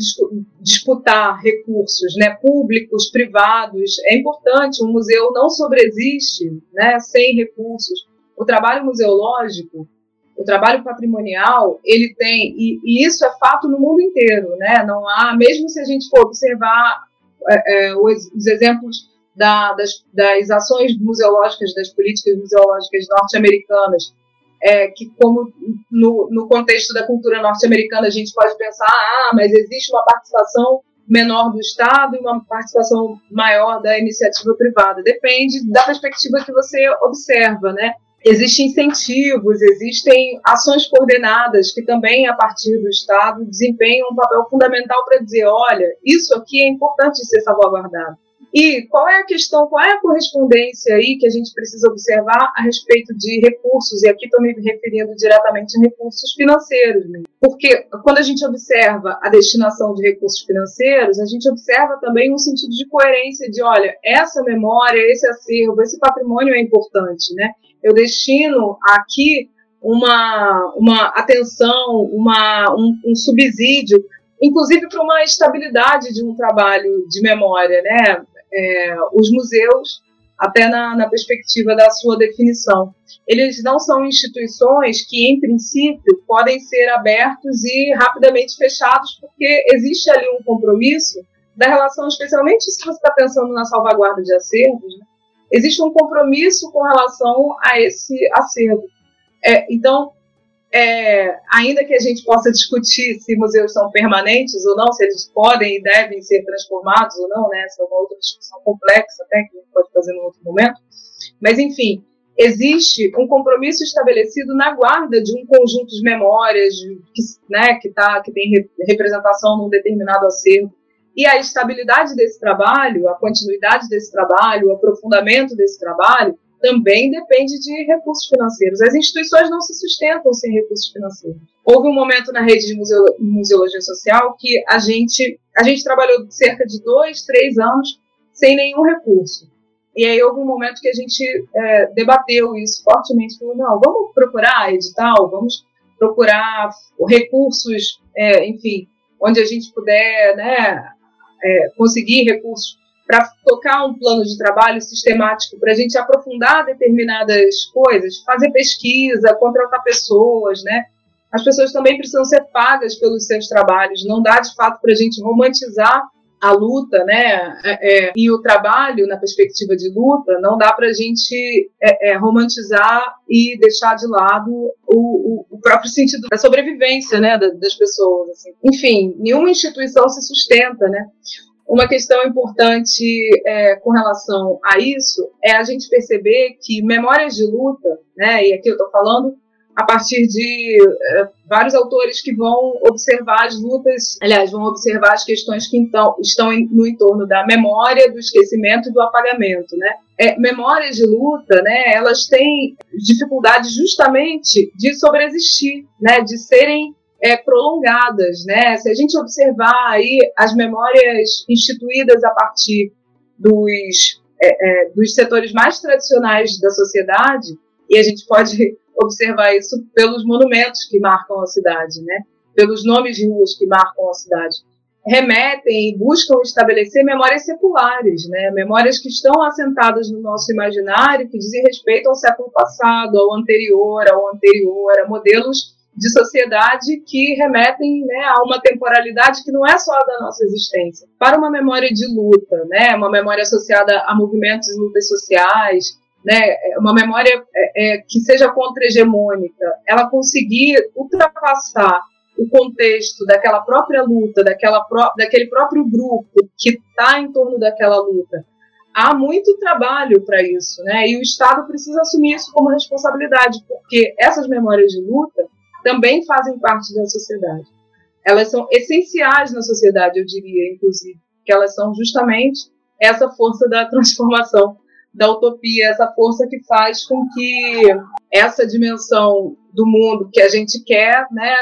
disputar recursos, né, públicos, privados. É importante. Um museu não sobreexiste, né, sem recursos. O trabalho museológico, o trabalho patrimonial, ele tem e, e isso é fato no mundo inteiro, né? Não há, mesmo se a gente for observar é, é, os, os, exemplos da, das, das ações museológicas, das políticas museológicas norte-americanas, é, que como no, no contexto da cultura norte-americana a gente pode pensar, ah, mas existe uma participação menor do Estado e uma participação maior da iniciativa privada. Depende da perspectiva que você observa, né? Existem incentivos, existem ações coordenadas que também, a partir do Estado, desempenham um papel fundamental para dizer: olha, isso aqui é importante ser salvaguardado. E qual é a questão, qual é a correspondência aí que a gente precisa observar a respeito de recursos? E aqui estou me referindo diretamente a recursos financeiros, né? porque quando a gente observa a destinação de recursos financeiros, a gente observa também um sentido de coerência de, olha, essa memória, esse acervo, esse patrimônio é importante, né? Eu destino aqui uma, uma atenção, uma, um, um subsídio inclusive para uma estabilidade de um trabalho de memória, né? é, os museus, até na, na perspectiva da sua definição. Eles não são instituições que, em princípio, podem ser abertos e rapidamente fechados, porque existe ali um compromisso da relação, especialmente se você está pensando na salvaguarda de acervos, né? Existe um compromisso com relação a esse acervo. É, então, é, ainda que a gente possa discutir se museus são permanentes ou não, se eles podem e devem ser transformados ou não, né? Essa é uma outra discussão complexa até que a gente pode fazer em outro momento. Mas, enfim, existe um compromisso estabelecido na guarda de um conjunto de memórias que, né, que, tá, que tem representação num determinado acervo. E a estabilidade desse trabalho, a continuidade desse trabalho, o aprofundamento desse trabalho, também depende de recursos financeiros. As instituições não se sustentam sem recursos financeiros. Houve um momento na rede de museologia social que a gente, a gente trabalhou cerca de dois, três anos sem nenhum recurso. E aí houve um momento que a gente é, debateu isso fortemente, falou, não, vamos procurar edital, vamos procurar recursos, é, enfim, onde a gente puder né, é, conseguir recursos para tocar um plano de trabalho sistemático, para a gente aprofundar determinadas coisas, fazer pesquisa, contratar pessoas, né? As pessoas também precisam ser pagas pelos seus trabalhos, não dá de fato para a gente romantizar a luta, né, é, é, e o trabalho na perspectiva de luta, não dá para a gente é, é, romantizar e deixar de lado o, o, o, próprio sentido da sobrevivência, né, das pessoas. Assim. Enfim, nenhuma instituição se sustenta, né. Uma questão importante é, com relação a isso é a gente perceber que memórias de luta, né, e aqui eu estou falando a partir de é, vários autores que vão observar as lutas, aliás, vão observar as questões que então, estão em, no entorno da memória, do esquecimento e do apagamento, né? É, memórias de luta, né, elas têm dificuldade justamente de sobreexistir, né, de serem é, prolongadas, né? Se a gente observar aí as memórias instituídas a partir dos, é, dos setores mais tradicionais da sociedade, e a gente pode observar isso pelos monumentos que marcam a cidade, né? Pelos nomes de ruas que marcam a cidade. remetem e buscam estabelecer memórias seculares, né? memórias que estão assentadas no nosso imaginário, que dizem respeito ao século passado, ao anterior, ao anterior, a modelos de sociedade que remetem né, a uma temporalidade que não é só da nossa existência. Para uma memória de luta, né, uma memória associada a movimentos e lutas sociais, né, uma memória é, é, que seja contra-hegemônica, ela conseguir ultrapassar o contexto daquela própria luta, daquela pró daquele próprio grupo que está em torno daquela luta. Há muito trabalho para isso, né? E o Estado precisa assumir isso como responsabilidade, porque essas memórias de luta também fazem parte da sociedade. Elas são essenciais na sociedade, eu diria, inclusive, que elas são justamente essa força da transformação da utopia, essa força que faz com que essa dimensão do mundo que a gente quer, né,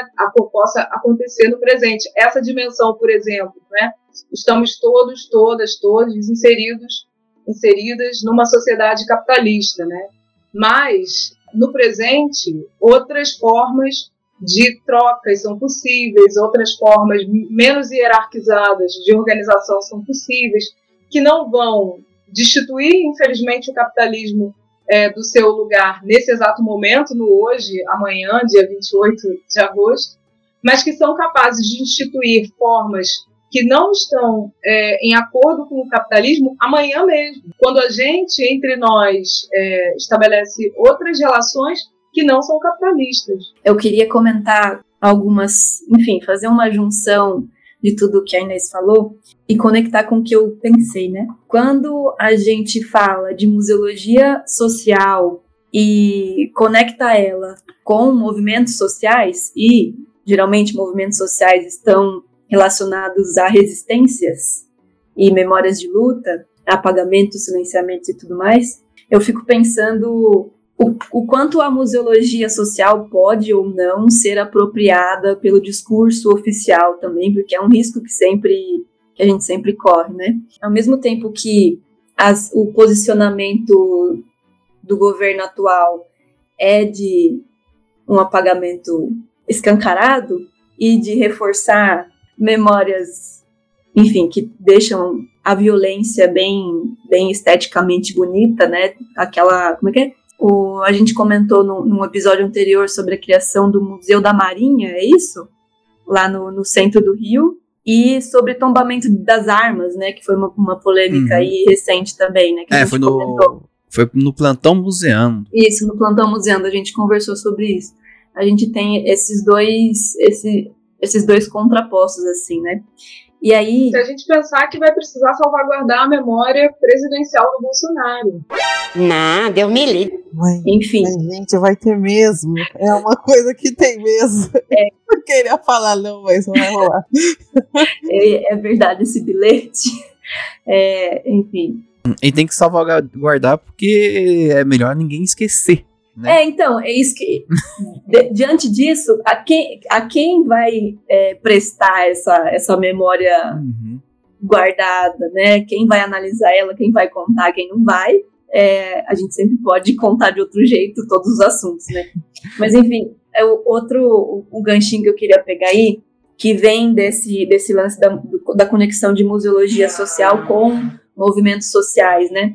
possa acontecer no presente. Essa dimensão, por exemplo, né, estamos todos, todas, todos inseridos, inseridas numa sociedade capitalista, né? Mas no presente, outras formas de trocas são possíveis, outras formas menos hierarquizadas de organização são possíveis, que não vão destituir, infelizmente, o capitalismo é, do seu lugar nesse exato momento, no hoje, amanhã, dia 28 de agosto, mas que são capazes de instituir formas que não estão é, em acordo com o capitalismo amanhã mesmo, quando a gente, entre nós, é, estabelece outras relações que não são capitalistas. Eu queria comentar algumas, enfim, fazer uma junção de tudo que a Inês falou e conectar com o que eu pensei, né? Quando a gente fala de museologia social e conecta ela com movimentos sociais, e geralmente movimentos sociais estão relacionados a resistências e memórias de luta, apagamento, silenciamento e tudo mais, eu fico pensando o, o, quanto a museologia social pode ou não ser apropriada pelo discurso oficial também, porque é um risco que sempre que a gente sempre corre, né? Ao mesmo tempo que as, o posicionamento do governo atual é de um apagamento escancarado e de reforçar memórias, enfim, que deixam a violência bem, bem esteticamente bonita, né? Aquela, como é que é? O, a gente comentou no, num episódio anterior sobre a criação do Museu da Marinha, é isso? Lá no, no centro do Rio. E sobre tombamento das armas, né? Que foi uma, uma polêmica uhum. aí recente também, né? é, foi no, foi no plantão museando. Isso, no plantão museando, a gente conversou sobre isso. A gente tem esses dois, esse, esses dois contrapostos, assim, né? E aí. Se a gente pensar que vai precisar salvaguardar a memória presidencial do Bolsonaro. Nada, eu me livre. Enfim. Mas, gente, vai ter mesmo. É uma coisa que tem mesmo. É. Eu queria falar, não, mas não vai rolar. é, é verdade esse bilhete. É, enfim. E tem que salvaguardar porque é melhor ninguém esquecer. Né? É, então, é isso que. de, diante disso, a quem, a quem vai é, prestar essa, essa memória uhum. guardada, né? Quem vai analisar ela, quem vai contar, quem não vai. É, a gente sempre pode contar de outro jeito todos os assuntos, né? Mas enfim, é o outro o, o ganchinho que eu queria pegar aí, que vem desse, desse lance da, da conexão de museologia social com movimentos sociais, né?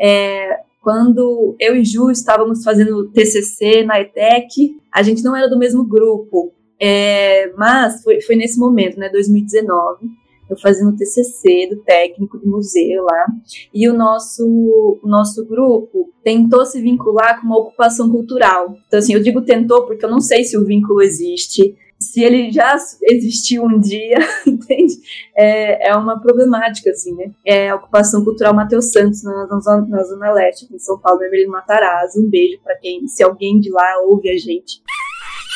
É, quando eu e Ju estávamos fazendo TCC na ETEC, a gente não era do mesmo grupo, é, mas foi, foi nesse momento, né, 2019, eu fazendo TCC do técnico do museu lá, e o nosso, o nosso grupo tentou se vincular com uma ocupação cultural. Então, assim, eu digo tentou porque eu não sei se o vínculo existe, se ele já existiu um dia, entende? É, é uma problemática, assim, né? É a ocupação cultural Matheus Santos, na, na, na Zona Leste, em São Paulo, Evelino Matarazzo. Um beijo para quem, se alguém de lá ouve a gente.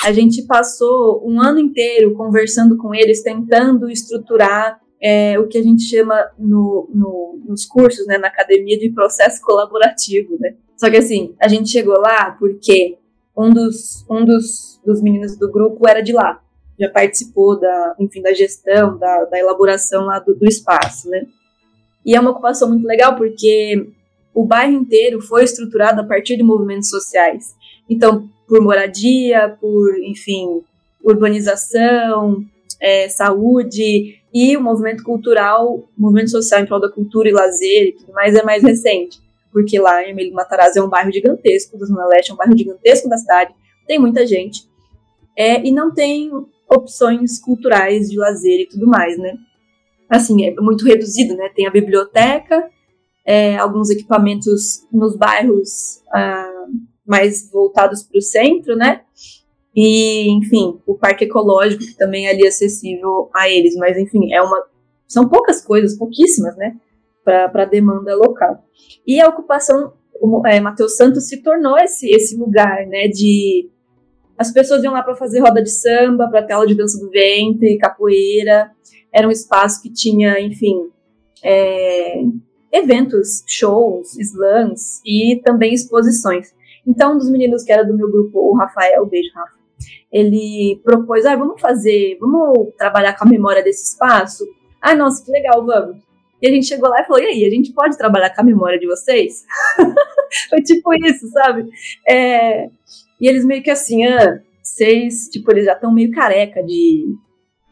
A gente passou um ano inteiro conversando com eles, tentando estruturar é, o que a gente chama no, no, nos cursos, né, na academia, de processo colaborativo, né? Só que assim, a gente chegou lá porque um dos, um dos, dos meninos do grupo era de lá, já participou da, enfim, da gestão, da, da elaboração lá do, do espaço, né? E é uma ocupação muito legal porque o bairro inteiro foi estruturado a partir de movimentos sociais. Então, por moradia, por, enfim, urbanização, é, saúde e o movimento cultural, movimento social em prol da cultura e lazer e tudo mais é mais recente, porque lá em Emílio Matarazzo é um bairro gigantesco da Zona Leste, é um bairro gigantesco da cidade, tem muita gente, é, e não tem opções culturais de lazer e tudo mais, né? Assim, é muito reduzido, né? Tem a biblioteca, é, alguns equipamentos nos bairros ah, mais voltados para o centro, né? E, enfim, o parque ecológico, que também é ali acessível a eles, mas, enfim, é uma. São poucas coisas, pouquíssimas, né? Para a demanda local. E a ocupação, é, Matheus Santos se tornou esse, esse lugar, né? De. As pessoas iam lá para fazer roda de samba, para tela de dança do ventre, capoeira. Era um espaço que tinha, enfim, é, eventos, shows, slams e também exposições. Então, um dos meninos que era do meu grupo, o Rafael, beijo, Rafa, ele propôs, ah, vamos fazer, vamos trabalhar com a memória desse espaço? Ah, nossa, que legal, vamos. E a gente chegou lá e falou, e aí, a gente pode trabalhar com a memória de vocês? Foi tipo isso, sabe? É, e eles meio que assim, ah, vocês, tipo, eles já estão meio careca de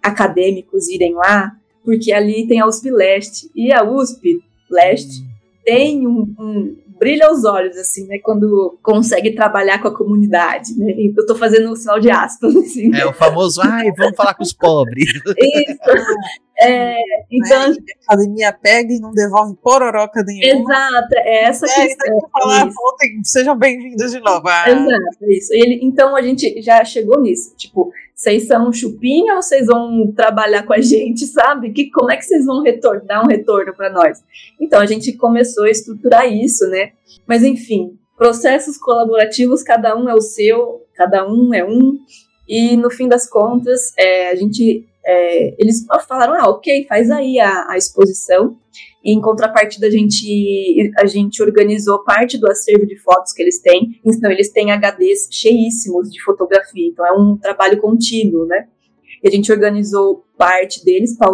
acadêmicos irem lá, porque ali tem a USP Leste, e a USP Leste hum. tem um, um brilha os olhos, assim, né? Quando consegue trabalhar com a comunidade, né? Eu tô fazendo um sinal de aspas, assim. É, o famoso, ai, vamos falar com os pobres. Isso. É, então, é, a academia pega e não devolve pororoca nenhuma. Exato, é essa é, questão. Falar, ontem, sejam bem-vindos de novo. Ah. Exato, isso. Ele, então a gente já chegou nisso, tipo, vocês são chupinha ou vocês vão trabalhar com a gente, sabe? Que, como é que vocês vão retornar, dar um retorno para nós? Então a gente começou a estruturar isso, né? Mas enfim, processos colaborativos, cada um é o seu, cada um é um, e no fim das contas, é, a gente, é, eles falaram, ah, ok, faz aí a, a exposição, e em contrapartida, a gente, a gente organizou parte do acervo de fotos que eles têm. Então, eles têm HDs cheíssimos de fotografia. Então, é um trabalho contínuo, né? E a gente organizou parte deles para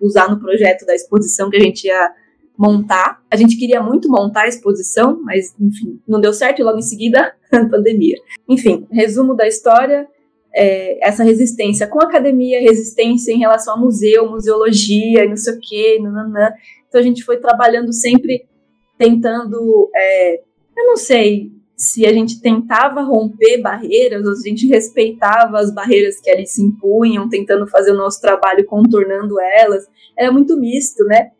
usar no projeto da exposição que a gente ia montar. A gente queria muito montar a exposição, mas, enfim, não deu certo e logo em seguida, a pandemia. Enfim, resumo da história. É, essa resistência com a academia, resistência em relação ao museu, museologia e não sei o quê, nananã. Então a gente foi trabalhando sempre tentando, é, eu não sei se a gente tentava romper barreiras ou se a gente respeitava as barreiras que ali se impunham, tentando fazer o nosso trabalho contornando elas. Era muito misto, né?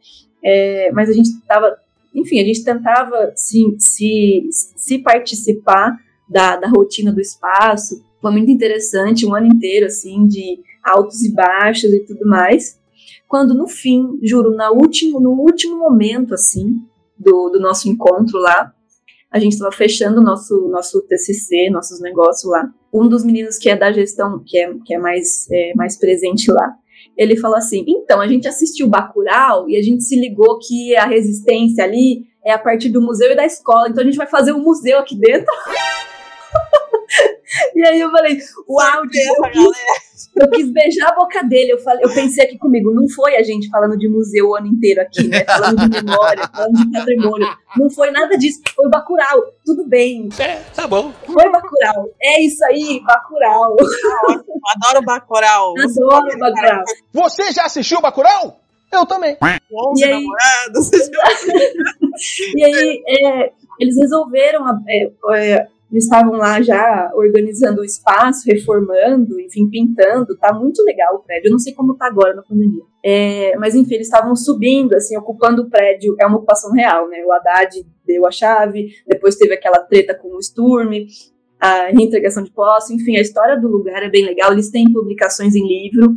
É, mas a gente estava, enfim, a gente tentava se, se, se participar da, da rotina do espaço. Foi muito interessante, um ano inteiro, assim, de altos e baixos e tudo mais quando no fim, juro, na último, no último momento, assim, do, do nosso encontro lá, a gente estava fechando o nosso, nosso TCC, nossos negócios lá. Um dos meninos que é da gestão, que é, que é, mais, é mais presente lá, ele falou assim: então, a gente assistiu Bacurau e a gente se ligou que a resistência ali é a partir do museu e da escola, então a gente vai fazer um museu aqui dentro. e aí eu falei: uau, eu, eu quis beijar a boca dele. Eu, falei, eu pensei aqui comigo, não foi a gente falando de museu o ano inteiro aqui, né? Falando de memória, falando de patrimônio. Não foi nada disso. Foi Bacurau. Tudo bem. É, tá bom. Foi Bacurau. É isso aí, Bacurau. Adoro Bacurau. Adoro Bacurau. Você já assistiu Bacurau? Eu também. e aí, e aí é, eles resolveram é, é, eles estavam lá já organizando o espaço, reformando, enfim, pintando. Tá muito legal o prédio. Eu não sei como tá agora na pandemia. É, mas enfim, eles estavam subindo, assim, ocupando o prédio. É uma ocupação real, né? O Haddad deu a chave, depois teve aquela treta com o Sturm, a reintegração de posse. Enfim, a história do lugar é bem legal. Eles têm publicações em livro.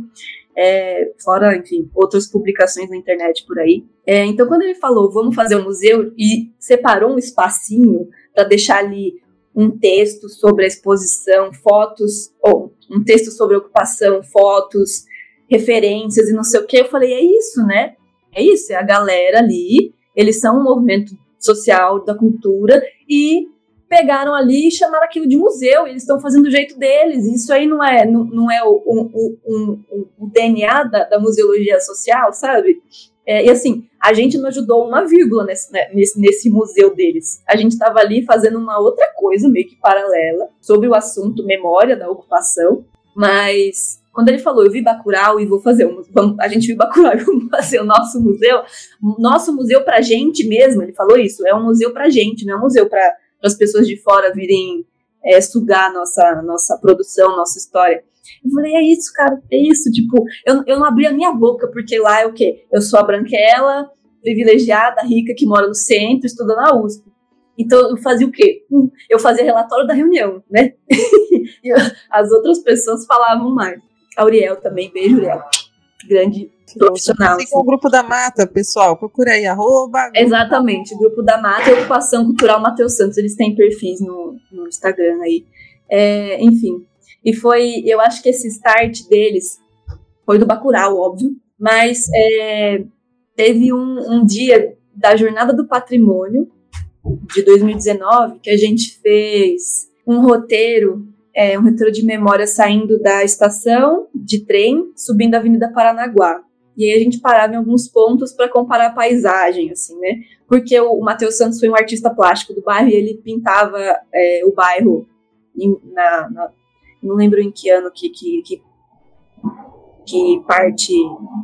É, fora, enfim, outras publicações na internet por aí. É, então, quando ele falou, vamos fazer um museu e separou um espacinho para deixar ali um texto sobre a exposição, fotos, ou um texto sobre ocupação, fotos, referências e não sei o que. Eu falei, é isso, né? É isso, é a galera ali, eles são um movimento social da cultura e pegaram ali e chamaram aquilo de museu, eles estão fazendo do jeito deles. Isso aí não é, não, não é o, o, o, o DNA da, da museologia social, sabe? É, e assim, a gente não ajudou uma vírgula nesse, né, nesse, nesse museu deles. A gente estava ali fazendo uma outra coisa, meio que paralela, sobre o assunto memória da ocupação, mas quando ele falou, eu vi Bacurau e vou fazer um, vamos, a gente viu Bacurau e vamos fazer o nosso museu, nosso museu pra gente mesmo, ele falou isso, é um museu pra gente, não é um museu para as pessoas de fora virem é, sugar nossa, nossa produção, nossa história. Eu falei, é isso, cara, é isso. Tipo, eu, eu não abri a minha boca, porque lá é o quê? Eu sou a branquela, privilegiada, rica, que mora no centro, estuda na USP. Então eu fazia o quê? Hum, eu fazia relatório da reunião, né? e as outras pessoas falavam mais. A Uriel também, beijo, Uriel. Grande profissional. Assim, o Grupo da Mata, pessoal, procura aí, arroba. Exatamente, Grupo da Mata e Ocupação Cultural Matheus Santos, eles têm perfis no, no Instagram aí. É, enfim, e foi, eu acho que esse start deles foi do Bacurau, óbvio, mas é, teve um, um dia da Jornada do Patrimônio de 2019 que a gente fez um roteiro, é, um roteiro de memória saindo da estação de trem, subindo a Avenida Paranaguá. E aí a gente parava em alguns pontos para comparar a paisagem, assim, né? Porque o, Matheus Santos foi um artista plástico do bairro e ele pintava é, o bairro na, na, não lembro em que ano que, que, que, que parte,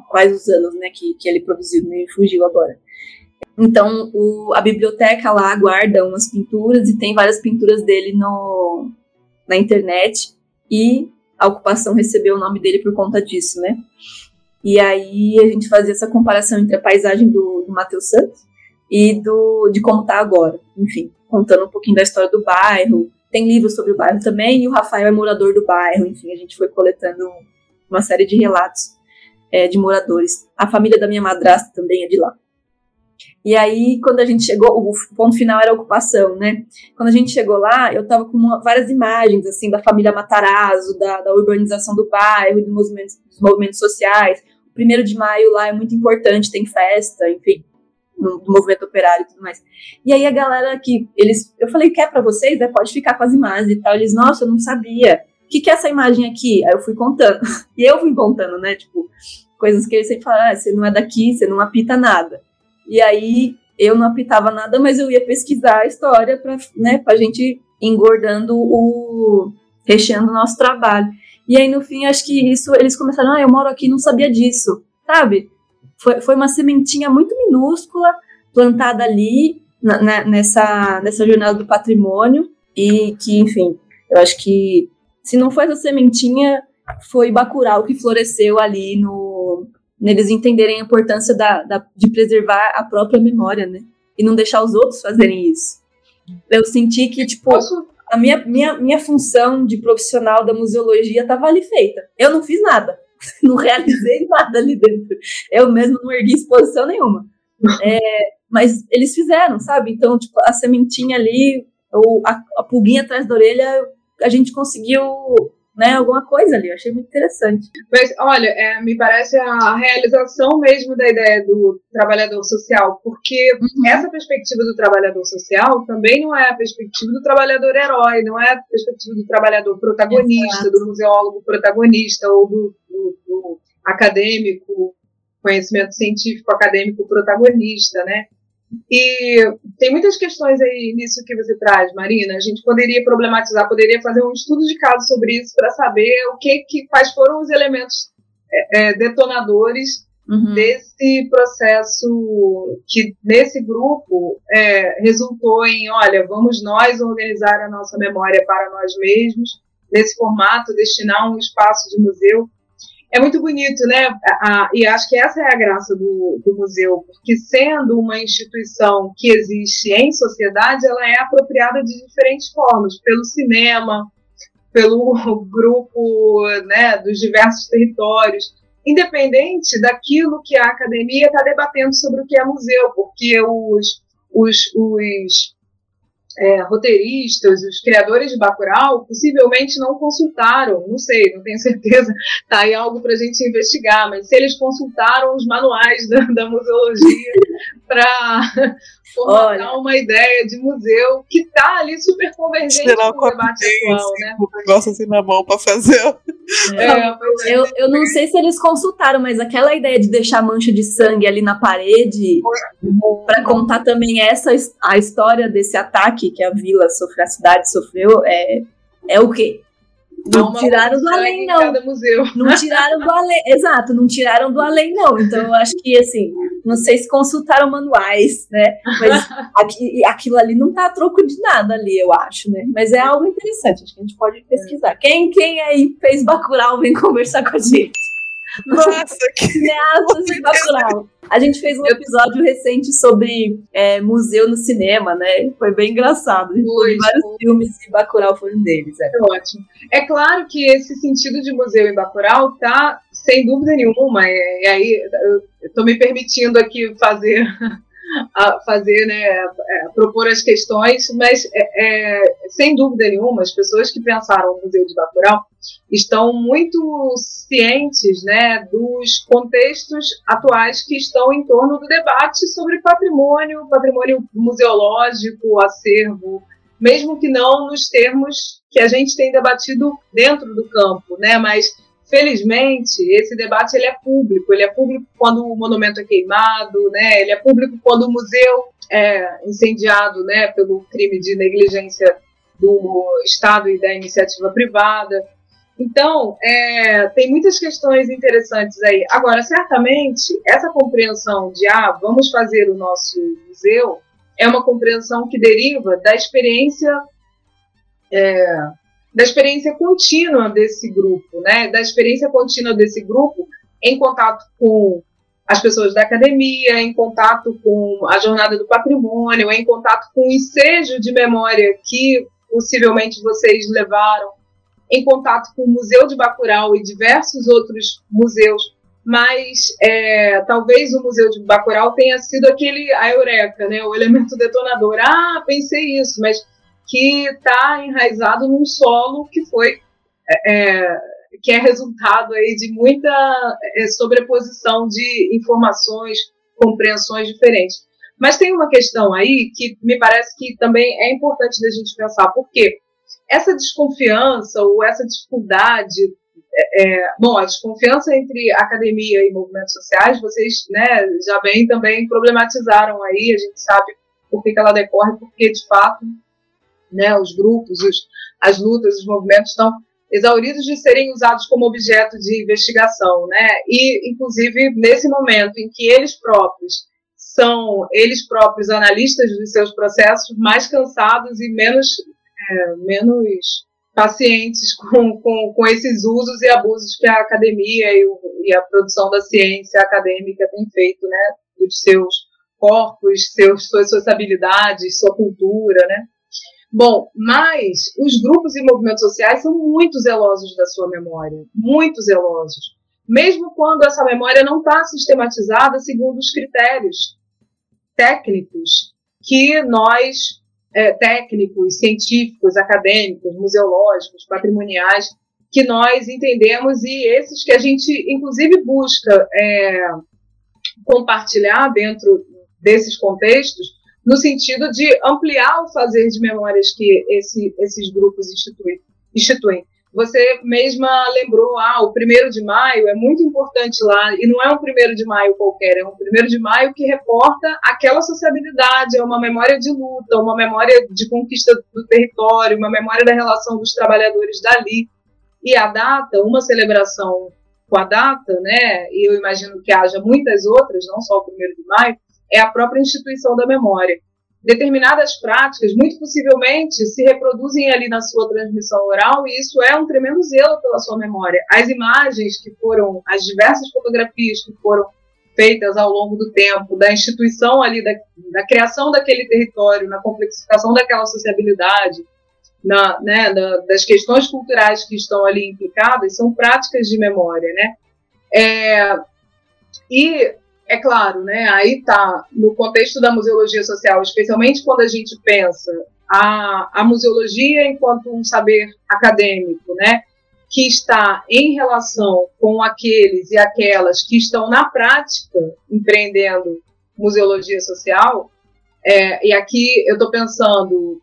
quais os anos, né, que, que ele produziu, me fugiu agora. Então, o, a biblioteca lá guarda umas pinturas e tem várias pinturas dele no, na internet e a ocupação recebeu o nome dele por conta disso, né? E aí a gente fazia essa comparação entre a paisagem do, do Matheus Santos e do, de como tá agora. Enfim, contando um pouquinho da história do bairro, tem livros sobre o bairro também, e o Rafael é morador do bairro, enfim, a gente foi coletando uma série de relatos é, de moradores. A família da minha madrasta também é de lá. E aí, quando a gente chegou, o ponto final era a ocupação, né? Quando a gente chegou lá, eu tava com uma, várias imagens, assim, da família Matarazzo, da, da urbanização do bairro, dos movimentos, dos movimentos sociais. O primeiro de maio lá é muito importante, tem festa, enfim no, movimento operário e tudo mais. E aí a galera que eles, eu falei, quer para vocês? É, pode ficar com as imagens e tal. Eles, nossa, eu não sabia. O que, que é essa imagem aqui? Aí eu fui contando. E eu fui contando, né? Tipo, coisas que eles sempre falam, ah, você não é daqui, você não apita nada. E aí eu não apitava nada, mas eu ia pesquisar a história para né, pra gente engordando o. recheando o nosso trabalho. E aí, no fim, acho que isso, eles começaram, ah, eu moro aqui, não sabia disso, sabe? Foi, foi uma sementinha muito minúscula plantada ali na, na, nessa, nessa jornada do patrimônio e que, enfim, eu acho que se não foi essa sementinha, foi Bacurau que floresceu ali no neles entenderem a importância da, da, de preservar a própria memória, né? E não deixar os outros fazerem isso. Eu senti que, tipo, a minha, minha, minha função de profissional da museologia estava ali feita. Eu não fiz nada. não realizei nada ali dentro. Eu mesmo não ergui exposição nenhuma. É, mas eles fizeram, sabe? Então, tipo, a sementinha ali, ou a, a pulguinha atrás da orelha, a gente conseguiu né, alguma coisa ali. Eu achei muito interessante. Mas, olha, é, me parece a realização mesmo da ideia do trabalhador social, porque uhum. essa perspectiva do trabalhador social também não é a perspectiva do trabalhador herói, não é a perspectiva do trabalhador protagonista, Exato. do museólogo protagonista ou do, do, do acadêmico, conhecimento científico acadêmico protagonista, né? E tem muitas questões aí nisso que você traz, Marina. A gente poderia problematizar, poderia fazer um estudo de caso sobre isso para saber o que, que, quais foram os elementos é, é, detonadores uhum. desse processo que nesse grupo é, resultou em, olha, vamos nós organizar a nossa memória para nós mesmos nesse formato, destinar um espaço de museu é muito bonito, né? e acho que essa é a graça do, do, museu, porque sendo uma instituição que existe em sociedade, ela é apropriada de diferentes formas, pelo cinema, pelo grupo né, dos diversos territórios, independente daquilo que a academia está debatendo sobre o que é museu, porque os, os, os é, roteiristas, os criadores de Bacurau, possivelmente não consultaram, não sei, não tenho certeza, tá aí algo para a gente investigar, mas se eles consultaram os manuais da, da museologia formatar uma ideia de museu que está ali super convergente com o debate atual, né? O negócio assim na mão para fazer. É, é, eu, eu não sei se eles consultaram, mas aquela ideia de deixar mancha de sangue ali na parede para contar também essa a história desse ataque que a vila sofreu, a cidade sofreu, é, é o quê? Não, não tiraram do além, não. Não tiraram do além. Exato, não tiraram do além, não. Então, eu acho que, assim, não sei se consultaram manuais, né? Mas aqui, aquilo ali não tá a troco de nada ali, eu acho, né? Mas é algo interessante, acho que a gente pode pesquisar. Quem, quem aí fez Bacurau vem conversar com a gente. Nossa, que cineastas de. A gente fez um episódio recente sobre é, museu no cinema, né? Foi bem engraçado. A gente foi, vários foi. filmes e Bacurau foi um deles. É. é ótimo. É claro que esse sentido de museu em Bacurau tá, sem dúvida nenhuma, e aí eu estou me permitindo aqui fazer a fazer, né, a propor as questões, mas é, é, sem dúvida nenhuma, as pessoas que pensaram no Museu de Bacurau estão muito cientes, né, dos contextos atuais que estão em torno do debate sobre patrimônio, patrimônio museológico, acervo, mesmo que não nos termos que a gente tem debatido dentro do campo, né, mas Felizmente, esse debate ele é público. Ele é público quando o monumento é queimado, né? Ele é público quando o museu é incendiado, né, pelo crime de negligência do Estado e da iniciativa privada. Então, é, tem muitas questões interessantes aí. Agora, certamente, essa compreensão de, ah, vamos fazer o nosso museu, é uma compreensão que deriva da experiência é, da experiência contínua desse grupo, né? Da experiência contínua desse grupo em contato com as pessoas da academia, em contato com a jornada do patrimônio, em contato com o ensejo de memória que possivelmente vocês levaram, em contato com o Museu de Bacurau e diversos outros museus, mas é, talvez o Museu de Bacurau tenha sido aquele a eureka, né, o elemento detonador. Ah, pensei isso, mas que está enraizado num solo que foi é, é, que é resultado aí de muita é, sobreposição de informações, compreensões diferentes. Mas tem uma questão aí que me parece que também é importante da gente pensar, porque essa desconfiança ou essa dificuldade, é, é bom, a desconfiança entre academia e movimentos sociais, vocês né, já bem também problematizaram aí, a gente sabe por que, que ela decorre, porque de fato né, os grupos, os, as lutas, os movimentos estão exauridos de serem usados como objeto de investigação, né? E inclusive nesse momento em que eles próprios são eles próprios analistas dos seus processos mais cansados e menos é, menos pacientes com, com, com esses usos e abusos que a academia e, o, e a produção da ciência acadêmica tem feito, né? Dos seus corpos, seus, suas sociabilidades, sua cultura, né? Bom, mas os grupos e movimentos sociais são muito zelosos da sua memória, muito zelosos. Mesmo quando essa memória não está sistematizada segundo os critérios técnicos que nós, é, técnicos, científicos, acadêmicos, museológicos, patrimoniais, que nós entendemos e esses que a gente, inclusive, busca é, compartilhar dentro desses contextos, no sentido de ampliar o fazer de memórias que esse, esses grupos instituem, instituem. Você mesma lembrou, ah, o primeiro de maio é muito importante lá, e não é um primeiro de maio qualquer, é um primeiro de maio que reporta aquela sociabilidade, é uma memória de luta, uma memória de conquista do território, uma memória da relação dos trabalhadores dali. E a data, uma celebração com a data, né, e eu imagino que haja muitas outras, não só o primeiro de maio, é a própria instituição da memória. Determinadas práticas, muito possivelmente, se reproduzem ali na sua transmissão oral e isso é um tremendo zelo pela sua memória. As imagens que foram, as diversas fotografias que foram feitas ao longo do tempo, da instituição ali, da, da criação daquele território, na complexificação daquela sociabilidade, na, né, da, das questões culturais que estão ali implicadas, são práticas de memória, né? É, e é claro, né? Aí tá no contexto da museologia social, especialmente quando a gente pensa a, a museologia enquanto um saber acadêmico, né? Que está em relação com aqueles e aquelas que estão na prática empreendendo museologia social. É, e aqui eu estou pensando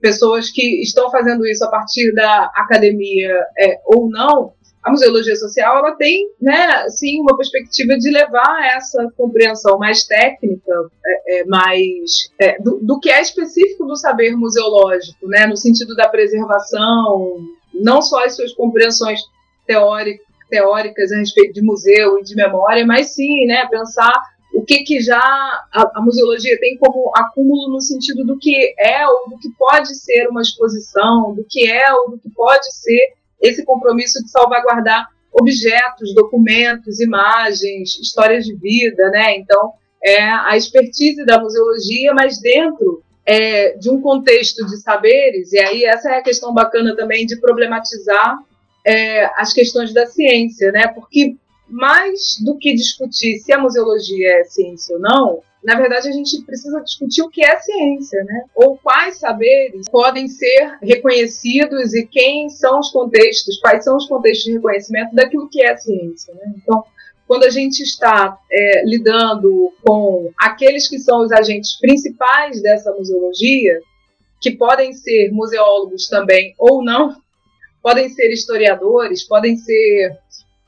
pessoas que estão fazendo isso a partir da academia é, ou não, a museologia social ela tem, né, sim, uma perspectiva de levar essa compreensão mais técnica, é, é, mais é, do, do, que é específico do saber museológico, né, no sentido da preservação não só as suas compreensões teóricas, a respeito de museu e de memória, mas sim, né, pensar o que, que já a, a, museologia tem como acúmulo no sentido do que é ou do que pode ser uma exposição, do que é ou do que pode ser esse compromisso de salvaguardar objetos, documentos, imagens, histórias de vida, né? Então, é a expertise da museologia, mas dentro é, de um contexto de saberes, e aí essa é a questão bacana também de problematizar é, as questões da ciência, né? Porque mais do que discutir se a museologia é ciência ou não, na verdade, a gente precisa discutir o que é ciência, né? Ou quais saberes podem ser reconhecidos e quem são os contextos, quais são os contextos de reconhecimento daquilo que é ciência, né? Então, quando a gente está é, lidando com aqueles que são os agentes principais dessa museologia, que podem ser museólogos também ou não, podem ser historiadores, podem ser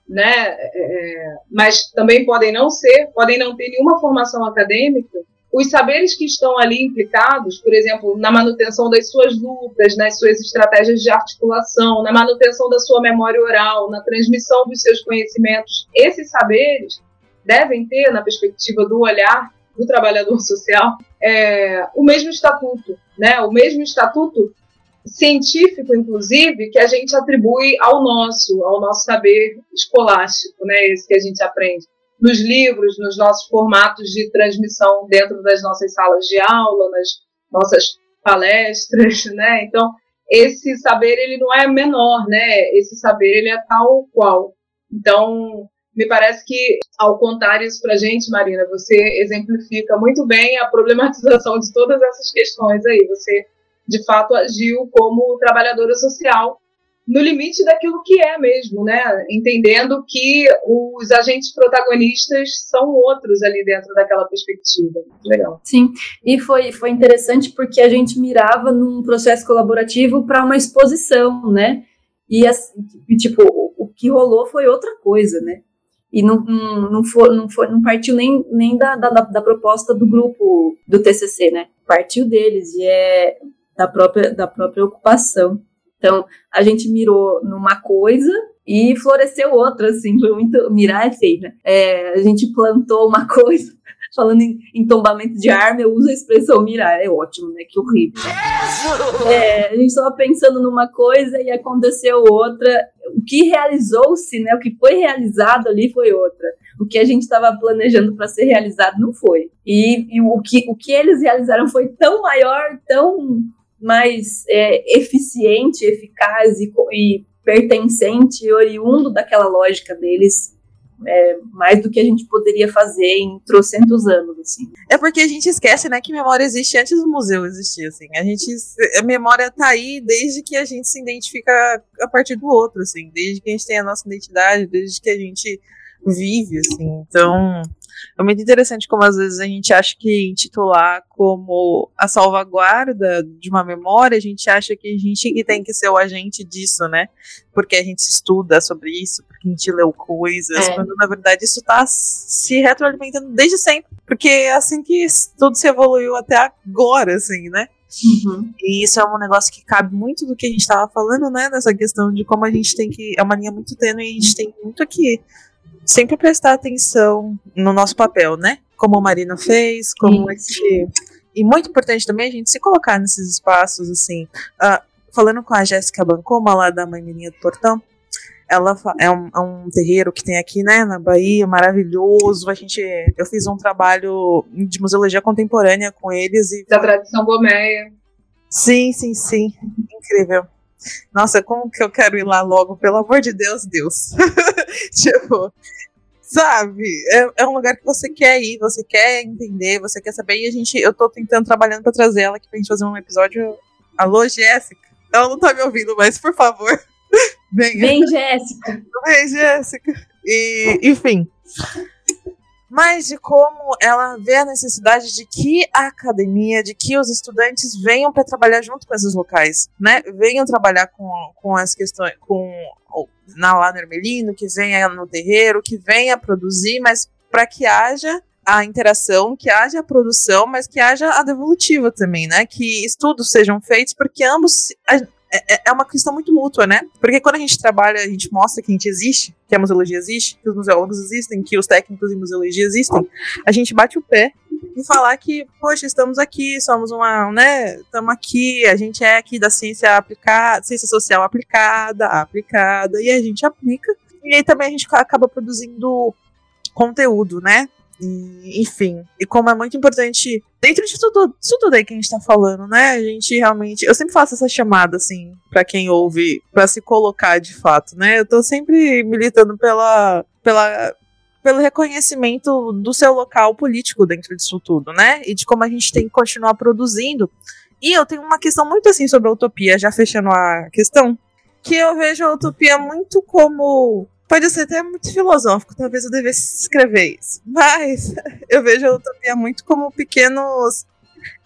né? É, mas também podem não ser, podem não ter nenhuma formação acadêmica. Os saberes que estão ali implicados, por exemplo, na manutenção das suas lutas, nas suas estratégias de articulação, na manutenção da sua memória oral, na transmissão dos seus conhecimentos, esses saberes devem ter, na perspectiva do olhar do trabalhador social, é, o mesmo estatuto, né? O mesmo estatuto científico, inclusive, que a gente atribui ao nosso, ao nosso saber escolástico, né, esse que a gente aprende nos livros, nos nossos formatos de transmissão dentro das nossas salas de aula, nas nossas palestras, né? Então, esse saber ele não é menor, né? Esse saber ele é tal qual. Então, me parece que ao contar isso para gente, Marina, você exemplifica muito bem a problematização de todas essas questões aí. Você de fato agiu como trabalhadora social no limite daquilo que é mesmo, né? Entendendo que os agentes protagonistas são outros ali dentro daquela perspectiva. Legal. Sim, e foi, foi interessante porque a gente mirava num processo colaborativo para uma exposição, né? E, tipo, o que rolou foi outra coisa, né? E não, não, não, foi, não, foi, não partiu nem, nem da, da, da proposta do grupo do TCC, né? Partiu deles, e é da própria, da própria ocupação. Então, a gente mirou numa coisa e floresceu outra, assim, foi muito. Mirar é feio, né? É, a gente plantou uma coisa, falando em, em, tombamento de arma, eu uso a expressão mirar, é ótimo, né? Que horrível. É, a gente estava pensando numa coisa e aconteceu outra. O que realizou-se, né? O que foi realizado ali foi outra o que a gente estava planejando para ser realizado não foi. E, e, o, que, o que eles realizaram foi tão maior, tão mais é, eficiente, eficaz e, e pertencente, oriundo daquela lógica deles, é, mais do que a gente poderia fazer em trocentos anos, assim. É porque a gente esquece, né, que memória existe antes do museu existir, assim. A gente, a memória tá aí desde que a gente se identifica a partir do outro, assim. Desde que a gente tem a nossa identidade, desde que a gente vive, assim. Então, é muito interessante como às vezes a gente acha que intitular como a salvaguarda de uma memória, a gente acha que a gente que tem que ser o agente disso, né? Porque a gente estuda sobre isso, porque a gente leu coisas, é. quando na verdade isso está se retroalimentando desde sempre. Porque é assim que tudo se evoluiu até agora, assim, né? Uhum. E isso é um negócio que cabe muito do que a gente estava falando, né? Nessa questão de como a gente tem que. É uma linha muito tênue e a gente tem muito que sempre prestar atenção no nosso papel, né? Como a Marina fez, como esse. E muito importante também a gente se colocar nesses espaços, assim. Uh, falando com a Jéssica Bancoma, lá da Mãe Menina do Portão, ela é um, é um, terreiro que tem aqui, né, na Bahia, maravilhoso. A gente, eu fiz um trabalho de museologia contemporânea com eles e da tradição gomeia. Sim, sim, sim, incrível. Nossa, como que eu quero ir lá logo, pelo amor de Deus, Deus. tipo, sabe? É, é, um lugar que você quer ir, você quer entender, você quer saber. E a gente, eu tô tentando trabalhando para trazer ela aqui pra gente fazer um episódio. Alô, Jéssica? Ela não tá me ouvindo, mas por favor. Venha. Vem, Jéssica. Vem, Jéssica. E, enfim mas de como ela vê a necessidade de que a academia, de que os estudantes venham para trabalhar junto com esses locais, né? Venham trabalhar com, com as questões, com na lá no Ermelino, que venha no terreiro, que venha produzir, mas para que haja a interação, que haja a produção, mas que haja a devolutiva também, né? Que estudos sejam feitos, porque ambos é, é, é, uma questão muito mútua, né? Porque quando a gente trabalha, a gente mostra que a gente existe, que a museologia existe, que os museólogos existem, que os técnicos em museologia existem, a gente bate o pé e falar que, poxa, estamos aqui, somos uma, né, estamos aqui, a gente é aqui da ciência aplicada, ciência social aplicada, aplicada, e a gente aplica. E aí também a gente acaba produzindo conteúdo, né? E, enfim, e como é muito importante, dentro de tudo, tudo aí que a gente tá falando, né? A gente realmente. Eu sempre faço essa chamada, assim, para quem ouve, para se colocar de fato, né? Eu tô sempre militando pela. pela pelo reconhecimento do seu local político dentro disso tudo, né? E de como a gente tem que continuar produzindo. E eu tenho uma questão muito assim sobre a utopia, já fechando a questão, que eu vejo a utopia muito como Pode ser até muito filosófico, talvez eu devesse escrever isso. Mas eu vejo a utopia muito como pequenos.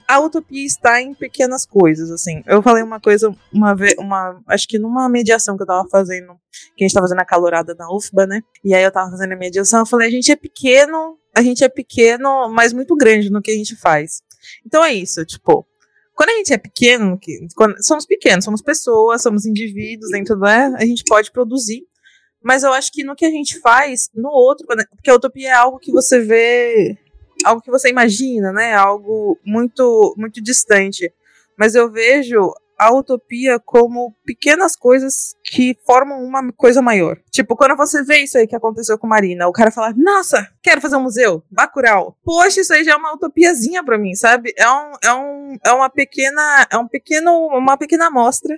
A utopia está em pequenas coisas, assim. Eu falei uma coisa uma vez, uma, acho que numa mediação que eu tava fazendo, que a gente tava fazendo a calorada na UFBA, né? E aí eu tava fazendo a mediação, eu falei, a gente é pequeno, a gente é pequeno, mas muito grande no que a gente faz. Então é isso, tipo, quando a gente é pequeno, que, somos pequenos, somos pessoas, somos indivíduos dentro. Né, a gente pode produzir mas eu acho que no que a gente faz, no outro, porque a utopia é algo que você vê, algo que você imagina, né? Algo muito, muito distante. Mas eu vejo a utopia como pequenas coisas que formam uma coisa maior. Tipo, quando você vê isso aí que aconteceu com Marina, o cara fala: Nossa, quero fazer um museu, Bacurau. Poxa, isso aí já é uma utopiazinha para mim, sabe? É, um, é, um, é uma pequena, é um pequeno, uma pequena amostra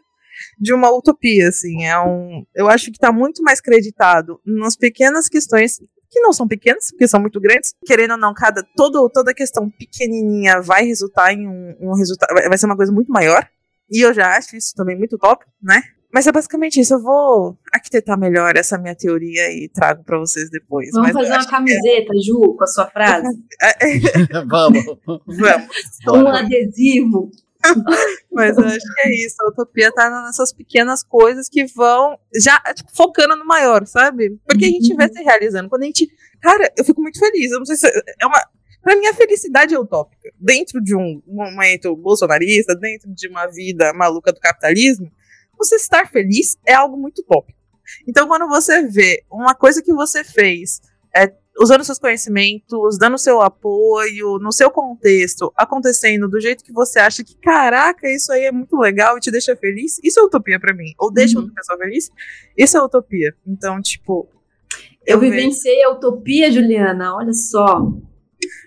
de uma utopia, assim. É um, eu acho que está muito mais creditado nas pequenas questões que não são pequenas, porque são muito grandes. Querendo ou não, cada todo, toda questão pequenininha vai resultar em um, um resultado, vai ser uma coisa muito maior. E eu já acho isso também muito top, né? Mas é basicamente isso. Eu vou arquitetar melhor essa minha teoria e trago para vocês depois. Vamos Mas fazer uma camiseta, é... Ju, com a sua frase? Vamos. Vamos. Um adesivo. Mas eu acho que é isso. A utopia tá nessas pequenas coisas que vão já tipo, focando no maior, sabe? Porque a gente uhum. se realizando. Quando a gente. Cara, eu fico muito feliz. Eu não sei se. É uma. Pra mim, a felicidade é utópica. Dentro de um momento bolsonarista, dentro de uma vida maluca do capitalismo, você estar feliz é algo muito utópico. Então, quando você vê uma coisa que você fez é, usando seus conhecimentos, dando seu apoio, no seu contexto, acontecendo do jeito que você acha que, caraca, isso aí é muito legal e te deixa feliz, isso é utopia para mim. Ou deixa uhum. outra pessoa feliz, isso é utopia. Então, tipo. Eu, eu vivenciei vejo... a utopia, Juliana, olha só.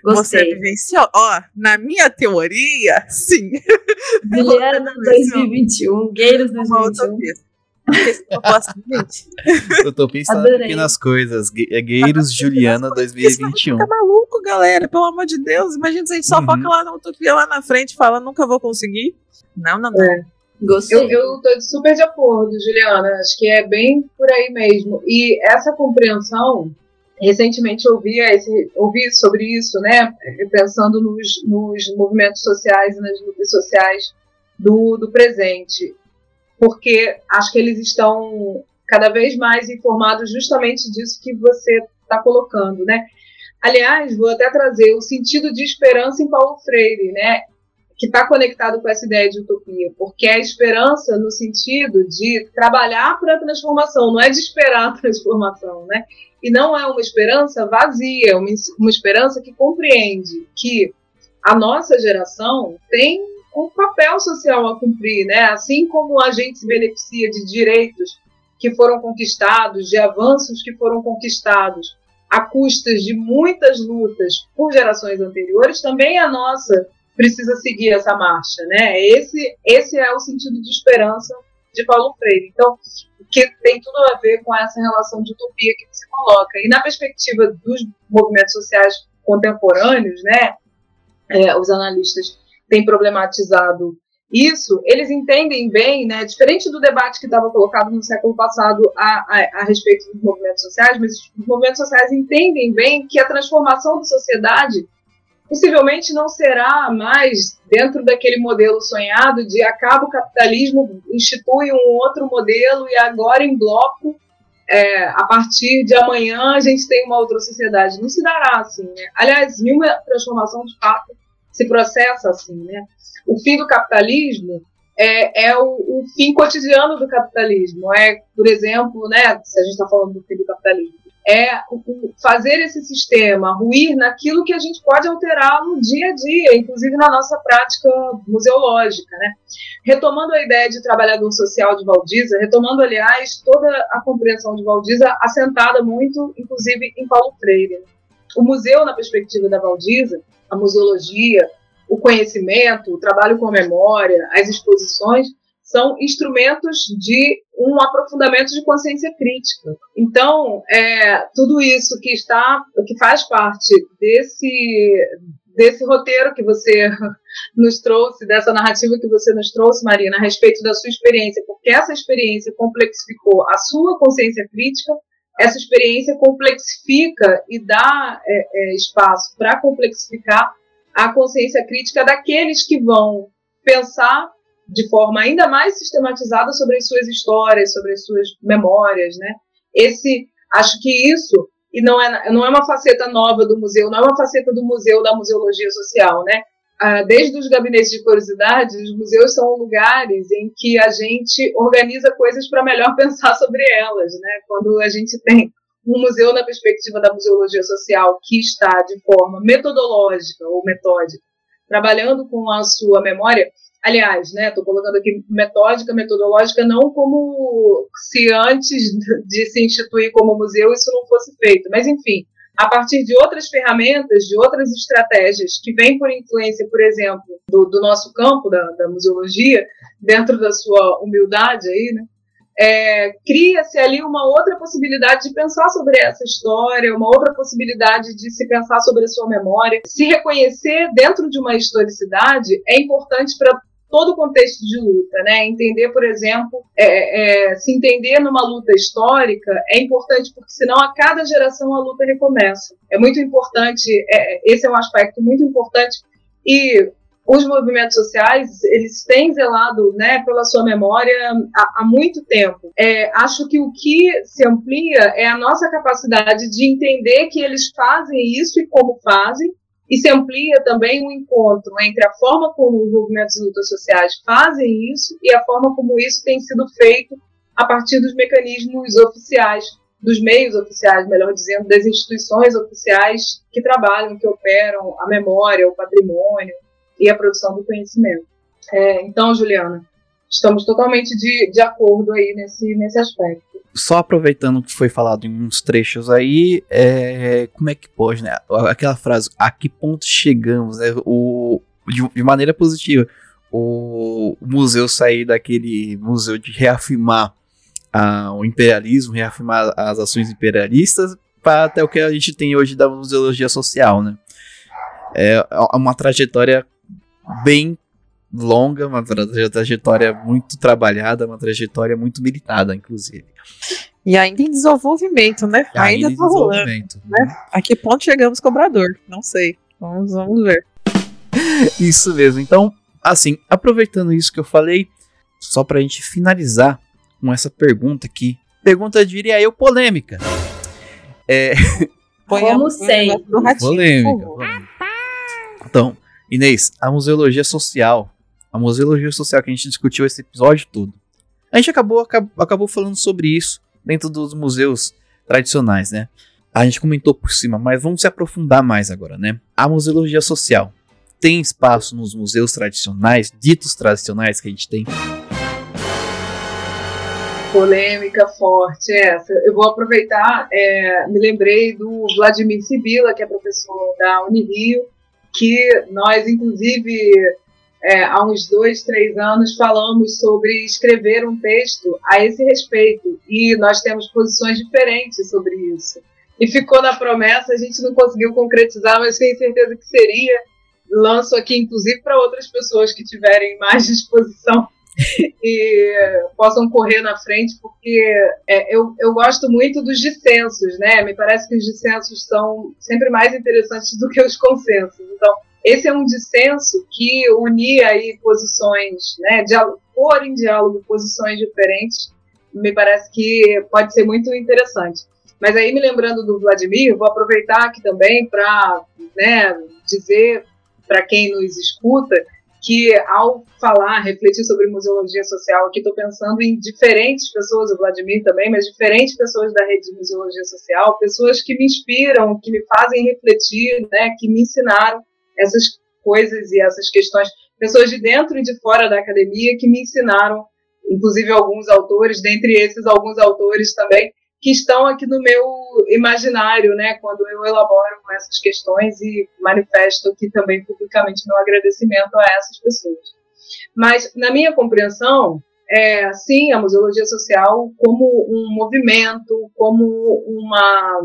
Gostei. Você vivenciou? Ó, na minha teoria, sim. Juliana 2021, Gueiros 2021. Utopia está nas pequenas coisas. É Gueiros Juliana 2021. Fica maluco, galera. Pelo amor de Deus. Imagina se a gente só uhum. foca lá na Utopia lá na frente e fala, nunca vou conseguir. Não, não, não. É. Gostei. Eu, eu tô super de acordo, Juliana. Acho que é bem por aí mesmo. E essa compreensão, recentemente ouvi, esse, ouvi sobre isso, né? Pensando nos, nos movimentos sociais e nas lutas sociais do, do presente porque acho que eles estão cada vez mais informados justamente disso que você está colocando, né? Aliás, vou até trazer o sentido de esperança em Paulo Freire, né? Que está conectado com essa ideia de utopia, porque é esperança no sentido de trabalhar para a transformação, não é de esperar a transformação, né? E não é uma esperança vazia, é uma, uma esperança que compreende que a nossa geração tem um papel social a cumprir, né? Assim como a gente se beneficia de direitos que foram conquistados, de avanços que foram conquistados a custas de muitas lutas por gerações anteriores, também a nossa precisa seguir essa marcha, né? Esse, esse é o sentido de esperança de Paulo Freire. Então, que tem tudo a ver com essa relação de utopia que você coloca. E na perspectiva dos movimentos sociais contemporâneos, né? É, os analistas tem problematizado isso, eles entendem bem, né, diferente do debate que estava colocado no século passado a, a, a, respeito dos movimentos sociais, mas os movimentos sociais entendem bem que a transformação da sociedade possivelmente não será mais dentro daquele modelo sonhado de acaba o capitalismo, institui um outro modelo e agora em bloco, é, a partir de amanhã a gente tem uma outra sociedade. Não se dará assim. Né? Aliás, nenhuma transformação de fato se processa assim, né? O fim do capitalismo é, é o, o, fim cotidiano do capitalismo. É, por exemplo, né, se a gente está falando do fim do capitalismo, é fazer esse sistema ruir naquilo que a gente pode alterar no dia a dia, inclusive na nossa prática museológica. Né? Retomando a ideia de trabalhador social de Valdiza, retomando, aliás, toda a compreensão de Valdiza assentada muito, inclusive, em Paulo Freire. O museu, na perspectiva da Valdiza, a museologia, o conhecimento, o trabalho com a memória, as exposições, são instrumentos de um aprofundamento de consciência crítica. Então, é, tudo isso que está, que faz parte desse desse roteiro que você nos trouxe, dessa narrativa que você nos trouxe, Marina, a respeito da sua experiência, porque essa experiência complexificou a sua consciência crítica, essa experiência complexifica e dá é, é, espaço para complexificar a consciência crítica daqueles que vão pensar de forma ainda mais sistematizada sobre as suas histórias, sobre as suas memórias, né? Esse, acho que isso e não é não é uma faceta nova do museu, não é uma faceta do museu da museologia social, né? Ah, desde os gabinetes de curiosidade, os museus são lugares em que a gente organiza coisas para melhor pensar sobre elas, né? Quando a gente tem um museu na perspectiva da museologia social que está de forma metodológica ou metódica, trabalhando com a sua memória, Aliás, né, estou colocando aqui metódica, metodológica, não como se antes de se instituir como museu isso não fosse feito, mas enfim, a partir de outras ferramentas, de outras estratégias que vêm por influência, por exemplo, do, do nosso campo da, da, museologia, dentro da sua humildade aí, né, é, cria-se ali uma outra possibilidade de pensar sobre essa história, uma outra possibilidade de se pensar sobre a sua memória. Se reconhecer dentro de uma historicidade é importante para todo o contexto de luta, né? Entender, por exemplo, é, é, se entender numa luta histórica é importante porque senão a cada geração a luta recomeça. É muito importante, é, esse é um aspecto muito importante e os movimentos sociais eles têm zelado né, pela sua memória há, há muito tempo. É, acho que o que se amplia é a nossa capacidade de entender que eles fazem isso e como fazem, e se amplia também o encontro entre a forma como os movimentos de lutas sociais fazem isso e a forma como isso tem sido feito a partir dos mecanismos oficiais, dos meios oficiais, melhor dizendo, das instituições oficiais que trabalham, que operam a memória, o patrimônio e a produção do conhecimento. É, então, Juliana, estamos totalmente de, de acordo aí nesse, nesse aspecto. Só aproveitando que foi falado em uns trechos aí, é, como é que pode, né? Aquela frase, a que ponto chegamos, né? O, de, de maneira positiva, o, o, museu sair daquele museu de reafirmar a, o imperialismo, reafirmar as ações imperialistas, para até o que a gente tem hoje da museologia social, né? É uma trajetória bem longa, uma trajetória muito trabalhada, uma trajetória muito militada, inclusive. E ainda em desenvolvimento, né? Ainda, ainda tá rolando. Né? A que ponto chegamos, cobrador? Não sei. Vamos, vamos ver. isso mesmo. Então, assim, aproveitando isso que eu falei, só pra gente finalizar com essa pergunta aqui. Pergunta, diria eu, polêmica. É... Como sempre. Polêmica, polêmica. Então, Inês, a museologia social a museologia social que a gente discutiu esse episódio todo. A gente acabou, acabou, acabou falando sobre isso dentro dos museus tradicionais, né? A gente comentou por cima, mas vamos se aprofundar mais agora, né? A museologia social tem espaço nos museus tradicionais, ditos tradicionais que a gente tem? Polêmica forte essa. Eu vou aproveitar, é, me lembrei do Vladimir Sibila, que é professor da Unirio, que nós, inclusive, é, há uns dois, três anos, falamos sobre escrever um texto a esse respeito e nós temos posições diferentes sobre isso. E ficou na promessa, a gente não conseguiu concretizar, mas tenho certeza que seria. Lanço aqui, inclusive, para outras pessoas que tiverem mais disposição e possam correr na frente, porque é, eu, eu gosto muito dos dissensos, né? Me parece que os dissensos são sempre mais interessantes do que os consensos. Então, esse é um dissenso que unia aí posições, né, pôr em diálogo posições diferentes, me parece que pode ser muito interessante. Mas aí, me lembrando do Vladimir, vou aproveitar aqui também para né, dizer para quem nos escuta que ao falar, refletir sobre museologia social, aqui estou pensando em diferentes pessoas, o Vladimir também, mas diferentes pessoas da rede de museologia social, pessoas que me inspiram, que me fazem refletir, né, que me ensinaram essas coisas e essas questões, pessoas de dentro e de fora da academia que me ensinaram, inclusive alguns autores, dentre esses alguns autores também, que estão aqui no meu imaginário, né, quando eu elaboro essas questões e manifesto aqui também publicamente meu agradecimento a essas pessoas. Mas, na minha compreensão, é, sim, a museologia social como um movimento, como uma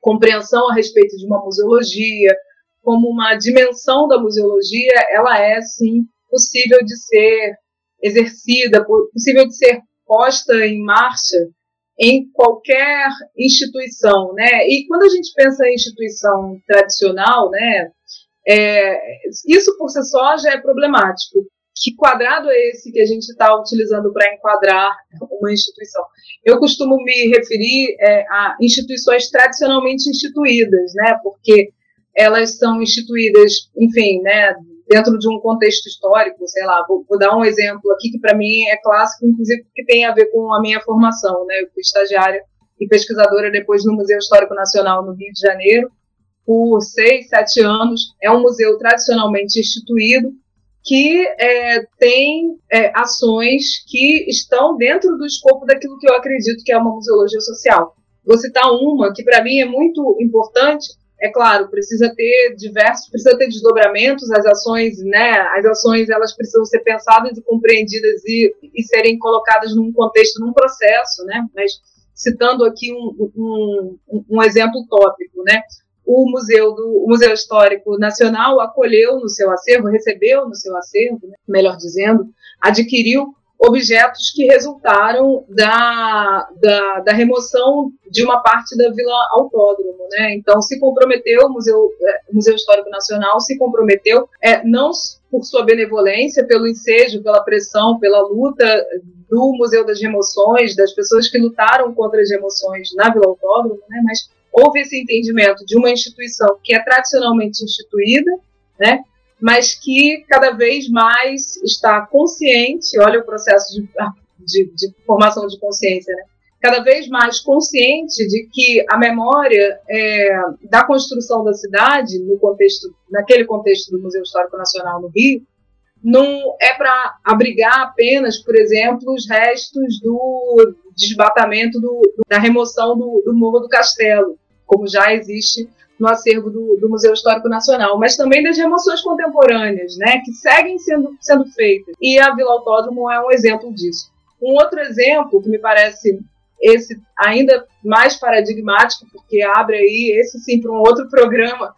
compreensão a respeito de uma museologia, como uma dimensão da museologia, ela é, sim, possível de ser exercida, possível de ser posta em marcha em qualquer instituição, né? E quando a gente pensa em instituição tradicional, né, é, isso por si só já é problemático. Que quadrado é esse que a gente está utilizando para enquadrar uma instituição? Eu costumo me referir é, a instituições tradicionalmente instituídas, né? Porque elas são instituídas, enfim, né, dentro de um contexto histórico, sei lá, vou, vou dar um exemplo aqui que para mim é clássico, inclusive porque tem a ver com a minha formação, né? Eu fui estagiária e pesquisadora depois no Museu Histórico Nacional no Rio de Janeiro por seis, sete anos. É um museu tradicionalmente instituído que é, tem é, ações que estão dentro do escopo daquilo que eu acredito que é uma museologia social. Vou citar uma que para mim é muito importante, é claro, precisa ter diversos, precisa ter desdobramentos, as ações, né, as ações elas precisam ser pensadas e compreendidas e, e serem colocadas num contexto, num processo, né, mas citando aqui um, um, um exemplo tópico, né, o Museu do o Museu Histórico Nacional acolheu no seu acervo, recebeu no seu acervo, né, melhor dizendo, adquiriu objetos que resultaram da, da, da, remoção de uma parte da Vila Autódromo. Né? Então, se comprometeu, o Museu, é, Museu Histórico Nacional se comprometeu, é, não por sua benevolência, pelo ensejo, pela pressão, pela luta do Museu das Remoções, das pessoas que lutaram contra as remoções na Vila Autódromo, né? mas houve esse entendimento de uma instituição que é tradicionalmente instituída, né? Mas que cada vez mais está consciente, olha o processo de, de, de formação de consciência, né? cada vez mais consciente de que a memória é, da construção da cidade, no contexto, naquele contexto do Museu Histórico Nacional no Rio, não é para abrigar apenas, por exemplo, os restos do desbatamento do, da remoção do, do Morro do Castelo, como já existe no acervo do, do, Museu Histórico Nacional, mas também das remoções contemporâneas, né, que seguem sendo, sendo feitas. E a Vila Autódromo é um exemplo disso. Um outro exemplo que me parece esse ainda mais paradigmático, porque abre aí esse sim para um outro programa,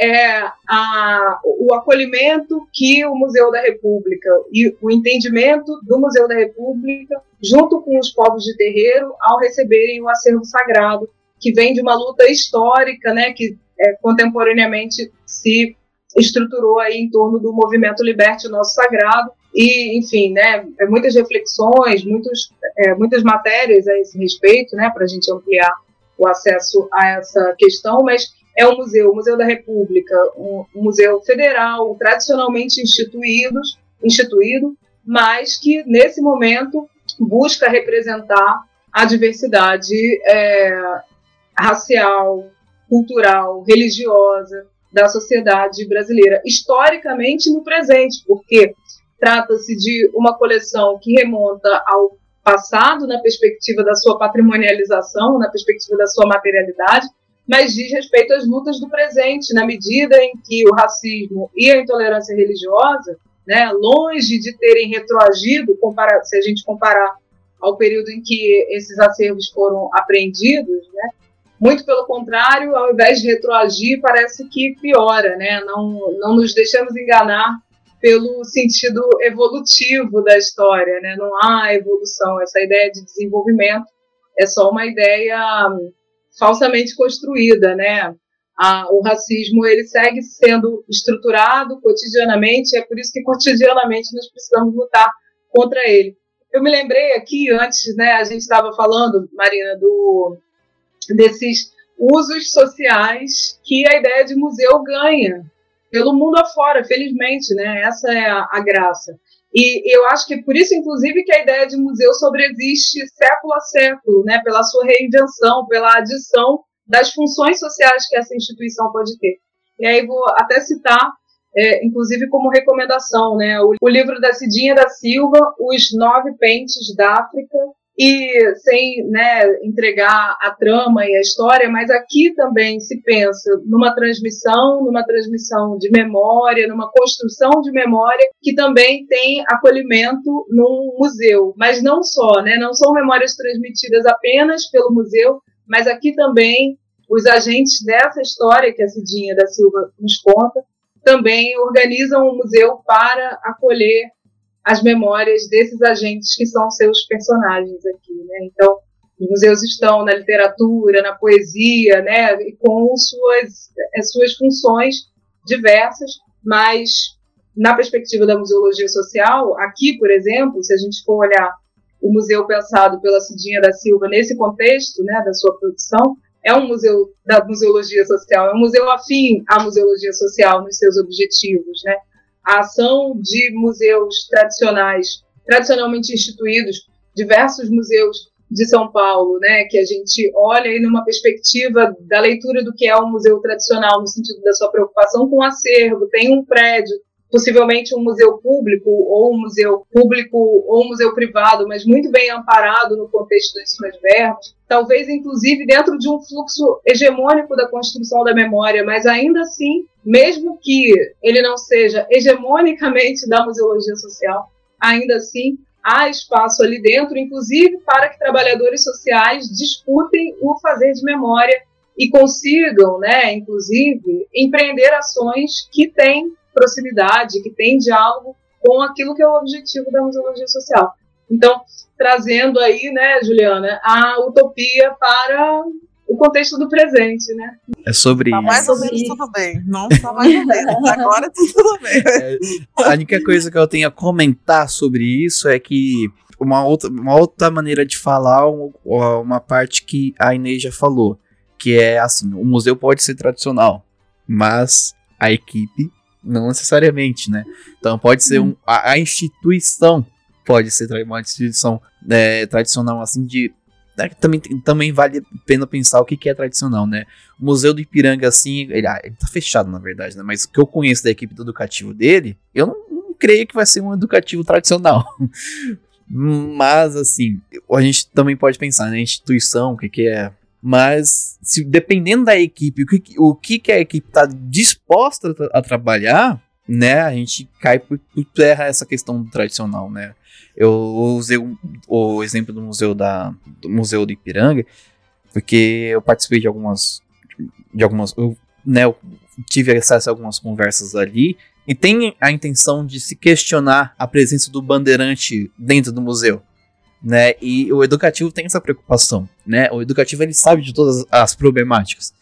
é a, o acolhimento que o Museu da República e o entendimento do Museu da República, junto com os povos de terreiro, ao receberem o acervo sagrado, que vem de uma luta histórica, né, que é, contemporaneamente se estruturou aí em torno do movimento Liberte o Nosso Sagrado. E, enfim, né, é muitas reflexões, muitos, é, muitas matérias a esse respeito, né, para a gente ampliar o acesso a essa questão, mas é um museu, o Museu da República, um, museu federal, tradicionalmente instituídos, instituído, mas que nesse momento busca representar a diversidade é, racial, cultural, religiosa da sociedade brasileira, historicamente no presente, porque trata-se de uma coleção que remonta ao passado na perspectiva da sua patrimonialização, na perspectiva da sua materialidade, mas diz respeito às lutas do presente, na medida em que o racismo e a intolerância religiosa, né, longe de terem retroagido, se a gente comparar ao período em que esses acervos foram apreendidos, né, muito pelo contrário, ao invés de retroagir, parece que piora, né? Não, não nos deixamos enganar pelo sentido evolutivo da história, né? Não há evolução, essa ideia de desenvolvimento é só uma ideia falsamente construída, né? O racismo ele segue sendo estruturado cotidianamente, é por isso que cotidianamente nós precisamos lutar contra ele. Eu me lembrei aqui antes, né? A gente estava falando, Marina, do desses usos sociais que a ideia de museu ganha pelo mundo afora, felizmente, né? Essa é a, a graça. E eu acho que por isso, inclusive, que a ideia de museu sobreexiste século a século, né? Pela sua reinvenção, pela adição das funções sociais que essa instituição pode ter. E aí vou até citar, é, inclusive como recomendação, né? O, o livro da Cidinha da Silva, Os Nove Pentes da África, e sem né, entregar a trama e a história, mas aqui também se pensa numa transmissão, numa transmissão de memória, numa construção de memória que também tem acolhimento num museu, mas não só, né? Não são memórias transmitidas apenas pelo museu, mas aqui também os agentes dessa história que a Cidinha da Silva nos conta também organizam o museu para acolher as memórias desses agentes que são seus personagens aqui, né? Então, os museus estão na literatura, na poesia, né? E com suas, as suas funções diversas, mas na perspectiva da museologia social, aqui, por exemplo, se a gente for olhar o museu pensado pela Cidinha da Silva nesse contexto, né, da sua produção, é um museu da museologia social, é um museu afim à museologia social nos seus objetivos, né? A ação de museus tradicionais, tradicionalmente instituídos, diversos museus de São Paulo, né, que a gente olha aí numa perspectiva da leitura do que é um museu tradicional, no sentido da sua preocupação com o acervo, tem um prédio, possivelmente um museu público, ou um museu público, ou um museu privado, mas muito bem amparado no contexto das suas verbas, talvez inclusive dentro de um fluxo hegemônico da construção da memória, mas ainda assim mesmo que ele não seja hegemonicamente da museologia social, ainda assim há espaço ali dentro, inclusive para que trabalhadores sociais disputem o fazer de memória e consigam, né, inclusive, empreender ações que têm proximidade, que têm diálogo com aquilo que é o objetivo da museologia social. Então, trazendo aí, né, Juliana, a utopia para o contexto do presente, né? É sobre tá mais ou menos tudo bem. Não só mais ou menos. Agora tá tudo bem. É, a única coisa que eu tenho a comentar sobre isso é que uma outra, uma outra maneira de falar uma parte que a Inês já falou, que é assim, o museu pode ser tradicional, mas a equipe não necessariamente, né? Então pode ser um, a, a instituição pode ser uma instituição é, tradicional assim de né, também, também vale a pena pensar o que, que é tradicional, né? O Museu do Ipiranga, assim, ele, ah, ele tá fechado, na verdade, né? Mas o que eu conheço da equipe do educativo dele, eu não, não creio que vai ser um educativo tradicional. Mas, assim, a gente também pode pensar, né? Instituição, o que, que é. Mas, se, dependendo da equipe, o que, o que, que a equipe tá disposta a, a trabalhar, né? A gente cai por, por terra essa questão tradicional, né? Eu usei o, o exemplo do museu da do museu do Ipiranga porque eu participei de algumas de algumas eu, né, eu tive acesso a algumas conversas ali e tem a intenção de se questionar a presença do bandeirante dentro do museu, né? E o educativo tem essa preocupação, né? O educativo ele sabe de todas as problemáticas.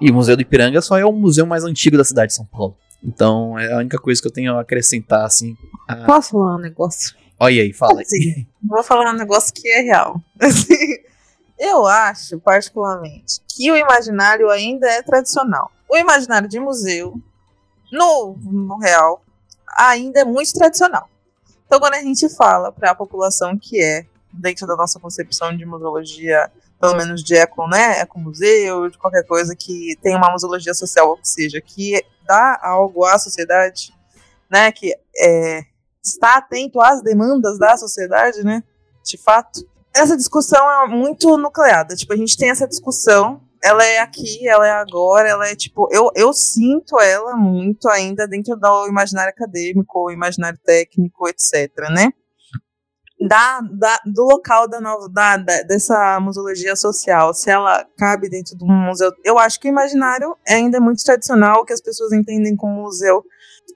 E o Museu do Ipiranga só é o museu mais antigo da cidade de São Paulo. Então é a única coisa que eu tenho a acrescentar assim. A... Posso falar um negócio? Olha aí, fala aí. vou falar um negócio que é real. eu acho, particularmente, que o imaginário ainda é tradicional. O imaginário de museu, no, no real, ainda é muito tradicional. Então, quando a gente fala para a população que é, dentro da nossa concepção de museologia, pelo menos de eco, né, ecomuseu, de qualquer coisa que tem uma museologia social, ou seja, que dá algo à sociedade, né, que é, está atento às demandas da sociedade, né? De fato. Essa discussão é muito nucleada. Tipo, a gente tem essa discussão, ela é aqui, ela é agora, ela é tipo. Eu, eu sinto ela muito ainda dentro do imaginário acadêmico, imaginário técnico, etc., né? Da, da, do local da, nova, da, da, dessa museologia social, se ela cabe dentro de um museu. Eu acho que o imaginário é ainda muito tradicional, que as pessoas entendem como museu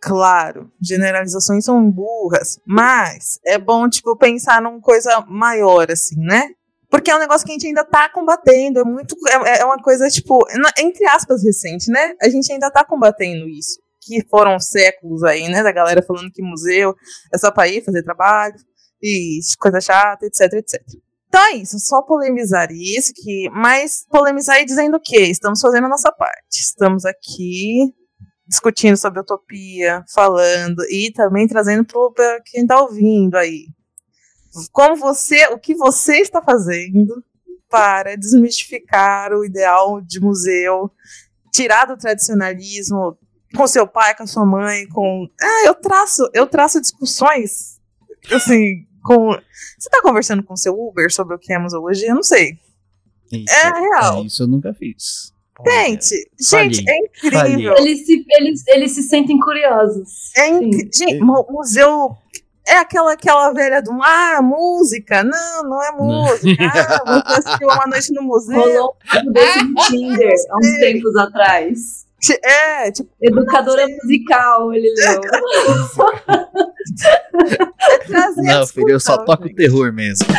Claro, generalizações são burras, mas é bom, tipo, pensar numa coisa maior, assim, né? Porque é um negócio que a gente ainda tá combatendo, é muito. É, é uma coisa, tipo, entre aspas, recente, né? A gente ainda tá combatendo isso. Que foram séculos aí, né? Da galera falando que museu é só pra ir fazer trabalho, e coisa chata, etc, etc. Então é isso, só polemizar isso, que, mas polemizar e dizendo o quê? Estamos fazendo a nossa parte. Estamos aqui discutindo sobre utopia, falando e também trazendo para quem está ouvindo aí. Como você, o que você está fazendo para desmistificar o ideal de museu, tirar do tradicionalismo com seu pai, com sua mãe, com ah, eu traço, eu traço discussões assim, com Você está conversando com seu Uber sobre o que é museologia? Eu não sei. Isso, é real. É, isso eu nunca fiz. Gente, gente, é incrível. Eles se, eles, eles se sentem curiosos. É inc... Gente, museu é aquela, aquela velha do ah, música. Não, não é música. Ah, você assistiu uma noite no museu. Rolou um desse no Tinder há uns tempos atrás. É, tipo. Educadora musical, ele leu. é não, filho, eu só toco terror mesmo.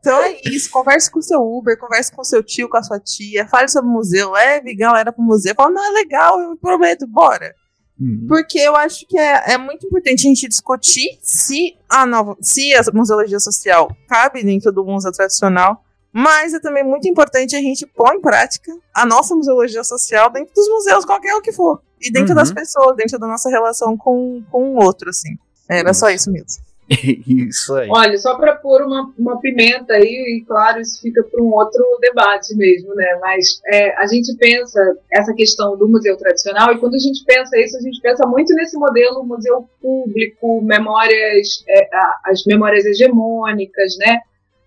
Então é isso, converse com o seu Uber, converse com o seu tio, com a sua tia, fale sobre o museu, leve galera pro museu, fala, não, é legal, eu prometo, bora. Uhum. Porque eu acho que é, é muito importante a gente discutir se a nova, se a museologia social cabe dentro do museu tradicional, mas é também muito importante a gente pôr em prática a nossa museologia social dentro dos museus, qualquer o que for. E dentro uhum. das pessoas, dentro da nossa relação com, com o outro, assim. Era só isso mesmo. isso aí. Olha, só para pôr uma, uma pimenta aí, e claro, isso fica para um outro debate mesmo, né? Mas é, a gente pensa essa questão do museu tradicional, e quando a gente pensa isso, a gente pensa muito nesse modelo museu público, memórias, é, as memórias hegemônicas, né?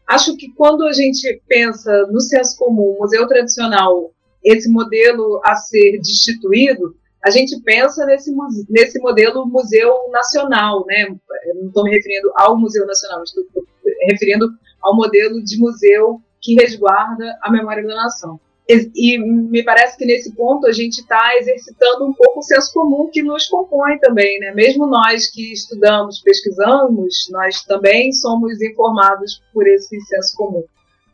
Acho que quando a gente pensa no senso comum, museu tradicional, esse modelo a ser destituído, a gente pensa nesse, nesse modelo museu nacional, né? Eu não estou me referindo ao Museu Nacional, estou referindo ao modelo de museu que resguarda a memória da nação. E, me parece que nesse ponto a gente está exercitando um pouco o senso comum que nos compõe também, né? Mesmo nós que estudamos, pesquisamos, nós também somos informados por esse senso comum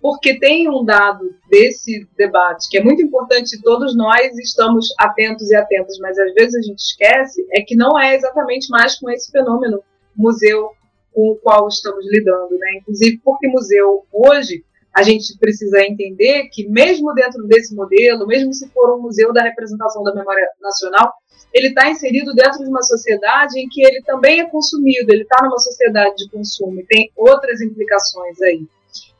porque tem um dado desse debate que é muito importante, todos nós estamos atentos e atentas, mas às vezes a gente esquece, é que não é exatamente mais com esse fenômeno museu com o qual estamos lidando, né? Inclusive porque museu hoje a gente precisa entender que mesmo dentro desse modelo, mesmo se for um museu da representação da memória nacional, ele está inserido dentro de uma sociedade em que ele também é consumido, ele está numa sociedade de consumo e tem outras implicações aí.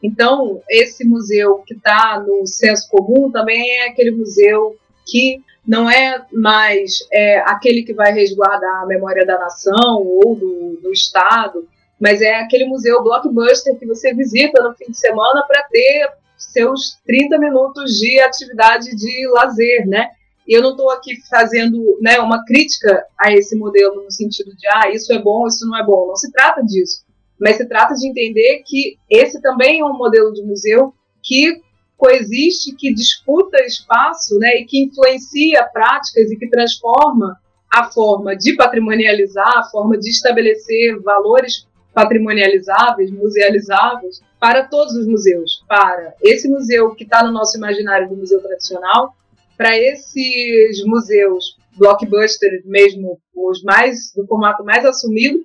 Então, esse museu que está no senso comum também é aquele museu que não é mais é, aquele que vai resguardar a memória da nação ou do, do Estado, mas é aquele museu blockbuster que você visita no fim de semana para ter seus 30 minutos de atividade de lazer, né? E eu não estou aqui fazendo né, uma crítica a esse modelo no sentido de, ah, isso é bom, isso não é bom. Não se trata disso mas se trata de entender que esse também é um modelo de museu que coexiste, que disputa espaço né, e que influencia práticas e que transforma a forma de patrimonializar, a forma de estabelecer valores patrimonializáveis, musealizáveis para todos os museus, para esse museu que está no nosso imaginário do museu tradicional, para esses museus blockbuster mesmo, os mais do formato mais assumido,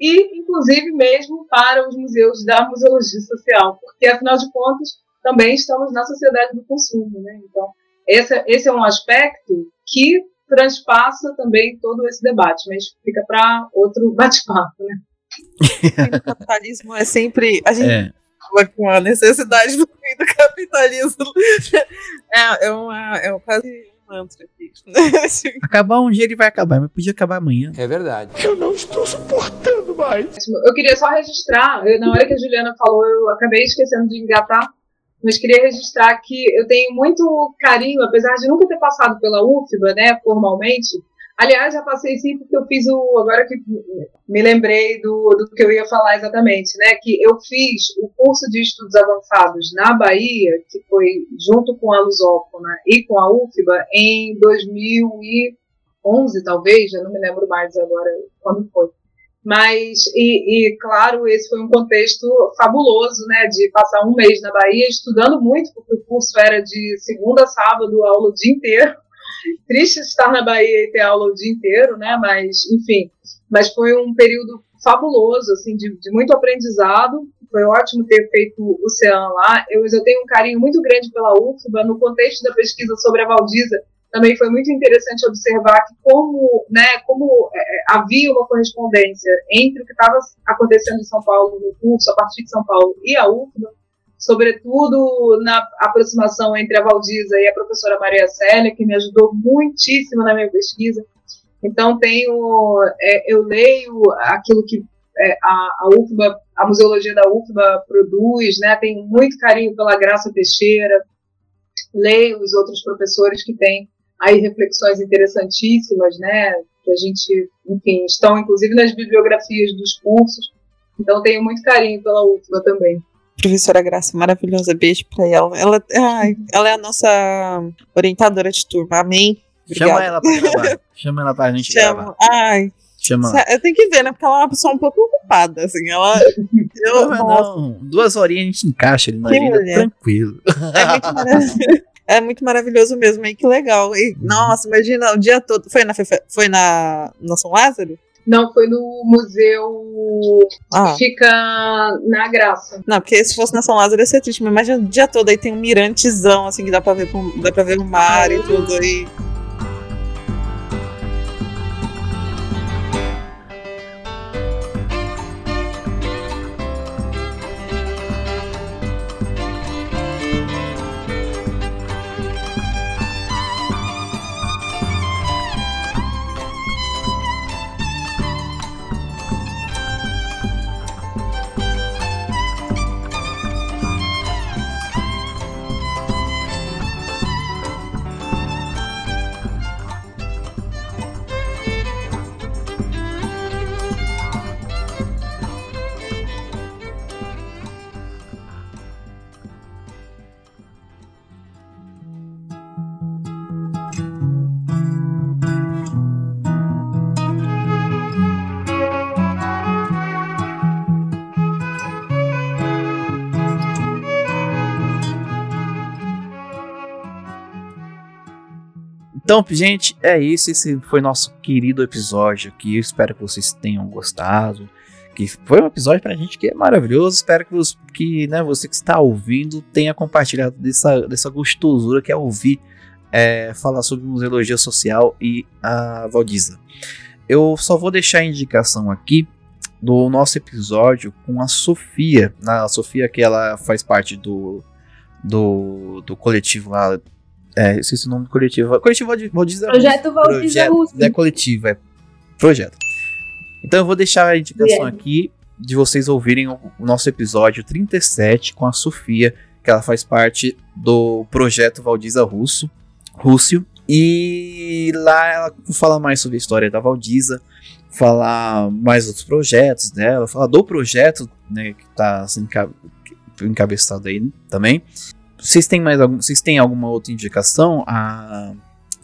e, inclusive, mesmo para os museus da museologia social, porque, afinal de contas, também estamos na sociedade do consumo. Né? Então, esse, esse é um aspecto que transpassa também todo esse debate, mas fica para outro bate-papo. Né? o capitalismo é sempre. A gente é. com a necessidade do fim do capitalismo. É, é, uma, é quase mantra aqui. acabar um dia ele vai acabar, mas podia acabar amanhã. É verdade. Eu não estou suportando mais. Eu queria só registrar, eu, na hora que a Juliana falou, eu acabei esquecendo de engatar, mas queria registrar que eu tenho muito carinho, apesar de nunca ter passado pela UFBA, né, formalmente, Aliás, já passei sim, porque eu fiz o. Agora que me lembrei do, do que eu ia falar exatamente, né? Que eu fiz o curso de estudos avançados na Bahia, que foi junto com a Lusófona e com a UFBA, em 2011, talvez, já não me lembro mais agora quando foi. Mas, e, e, claro, esse foi um contexto fabuloso, né, de passar um mês na Bahia estudando muito, porque o curso era de segunda a sábado, aula o dia inteiro, Triste estar na Bahia e ter aula o dia inteiro, né? Mas, enfim, mas foi um período fabuloso, assim, de, de muito aprendizado. Foi ótimo ter feito o Oceano lá. Eu, eu tenho um carinho muito grande pela UFBA. No contexto da pesquisa sobre a Valdiza, também foi muito interessante observar que como, né, como é, havia uma correspondência entre o que estava acontecendo em São Paulo no curso, a partir de São Paulo, e a UFBA, sobretudo na aproximação entre a Valdiza e a professora Maria Célia, que me ajudou muitíssimo na minha pesquisa. Então, tenho, é, eu leio aquilo que é, a, a UFBA, a museologia da UFBA produz, né? tenho muito carinho pela Graça Teixeira, leio os outros professores que têm aí reflexões interessantíssimas, né? Que a gente, enfim, estão inclusive nas bibliografias dos cursos. Então tenho muito carinho pela UFBA também. Professora Graça, maravilhosa, beijo para ela. Ela, ai, ela é a nossa orientadora de turma, amém. Obrigada. Chama ela pra gravar. Chama ela pra gente Chama. gravar. Ai, Chama. Eu tenho que ver, né? Porque ela é uma pessoa um pouco ocupada, assim. Ela. Eu, não, não. Duas horinhas a gente encaixa ali na vida, tranquilo. É muito maravilhoso. É muito maravilhoso mesmo, e que legal. E, uhum. nossa, imagina o dia todo. Foi na, foi na, na São Lázaro? Não, foi no museu ah. que fica na Graça. Não, porque se fosse na São Lázaro ia ser triste, mas imagina o dia todo aí tem um mirantezão, assim, que dá pra ver, dá pra ver o mar e tudo aí. Então, gente, é isso. Esse foi nosso querido episódio aqui. Eu espero que vocês tenham gostado. Que foi um episódio pra gente que é maravilhoso. Espero que, que né, você que está ouvindo tenha compartilhado dessa, dessa gostosura que é ouvir é, falar sobre museologia social e a Valdiza. Eu só vou deixar a indicação aqui do nosso episódio com a Sofia. A Sofia que ela faz parte do, do, do coletivo lá é, esqueci o nome do coletivo. Coletivo Valdiza Projeto Valdiza Russo. É coletivo, é projeto. Então eu vou deixar a indicação aqui de vocês ouvirem o, o, nosso episódio 37 com a Sofia, que ela faz parte do projeto Valdiza Russo, Rússio. E lá ela fala mais sobre a história da Valdiza, fala mais outros projetos dela, fala do projeto né, que está assim, encabeçado aí também. Vocês têm mais algum, vocês têm alguma outra indicação? A,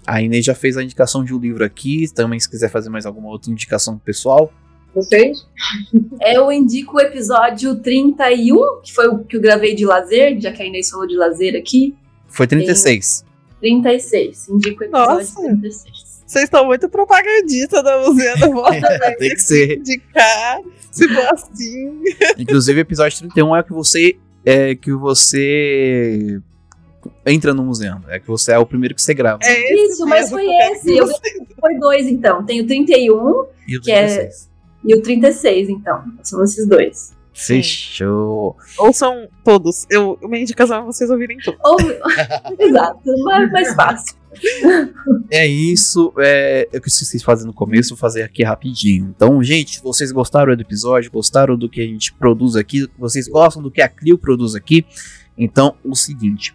a Inês já fez a indicação de um livro aqui. Também, se quiser fazer mais alguma outra indicação pessoal. Vocês? Eu indico o episódio 31, que foi o que eu gravei de lazer, já que a Inês falou de lazer aqui. Foi 36. Tem 36. Indico o episódio Nossa. 36. Vocês estão muito propagandistas da Museu da Moda. Tem que ser. Indicar, se for assim. Inclusive, o episódio 31 é que você é que você entra no museu. É que você é o primeiro que você grava. É Isso, mas foi esse. Eu, foi dois, então. Tem o 31, e o 36. que é. E o 36, então. São esses dois. Fechou. Ouçam todos. Eu, minha indicação é vocês ouvirem todos. Ou... Exato, mais, mais fácil. É isso. É, eu esqueci fazer no começo, vou fazer aqui rapidinho. Então, gente, vocês gostaram do episódio? Gostaram do que a gente produz aqui? Vocês gostam do que a Clio produz aqui? Então, o seguinte: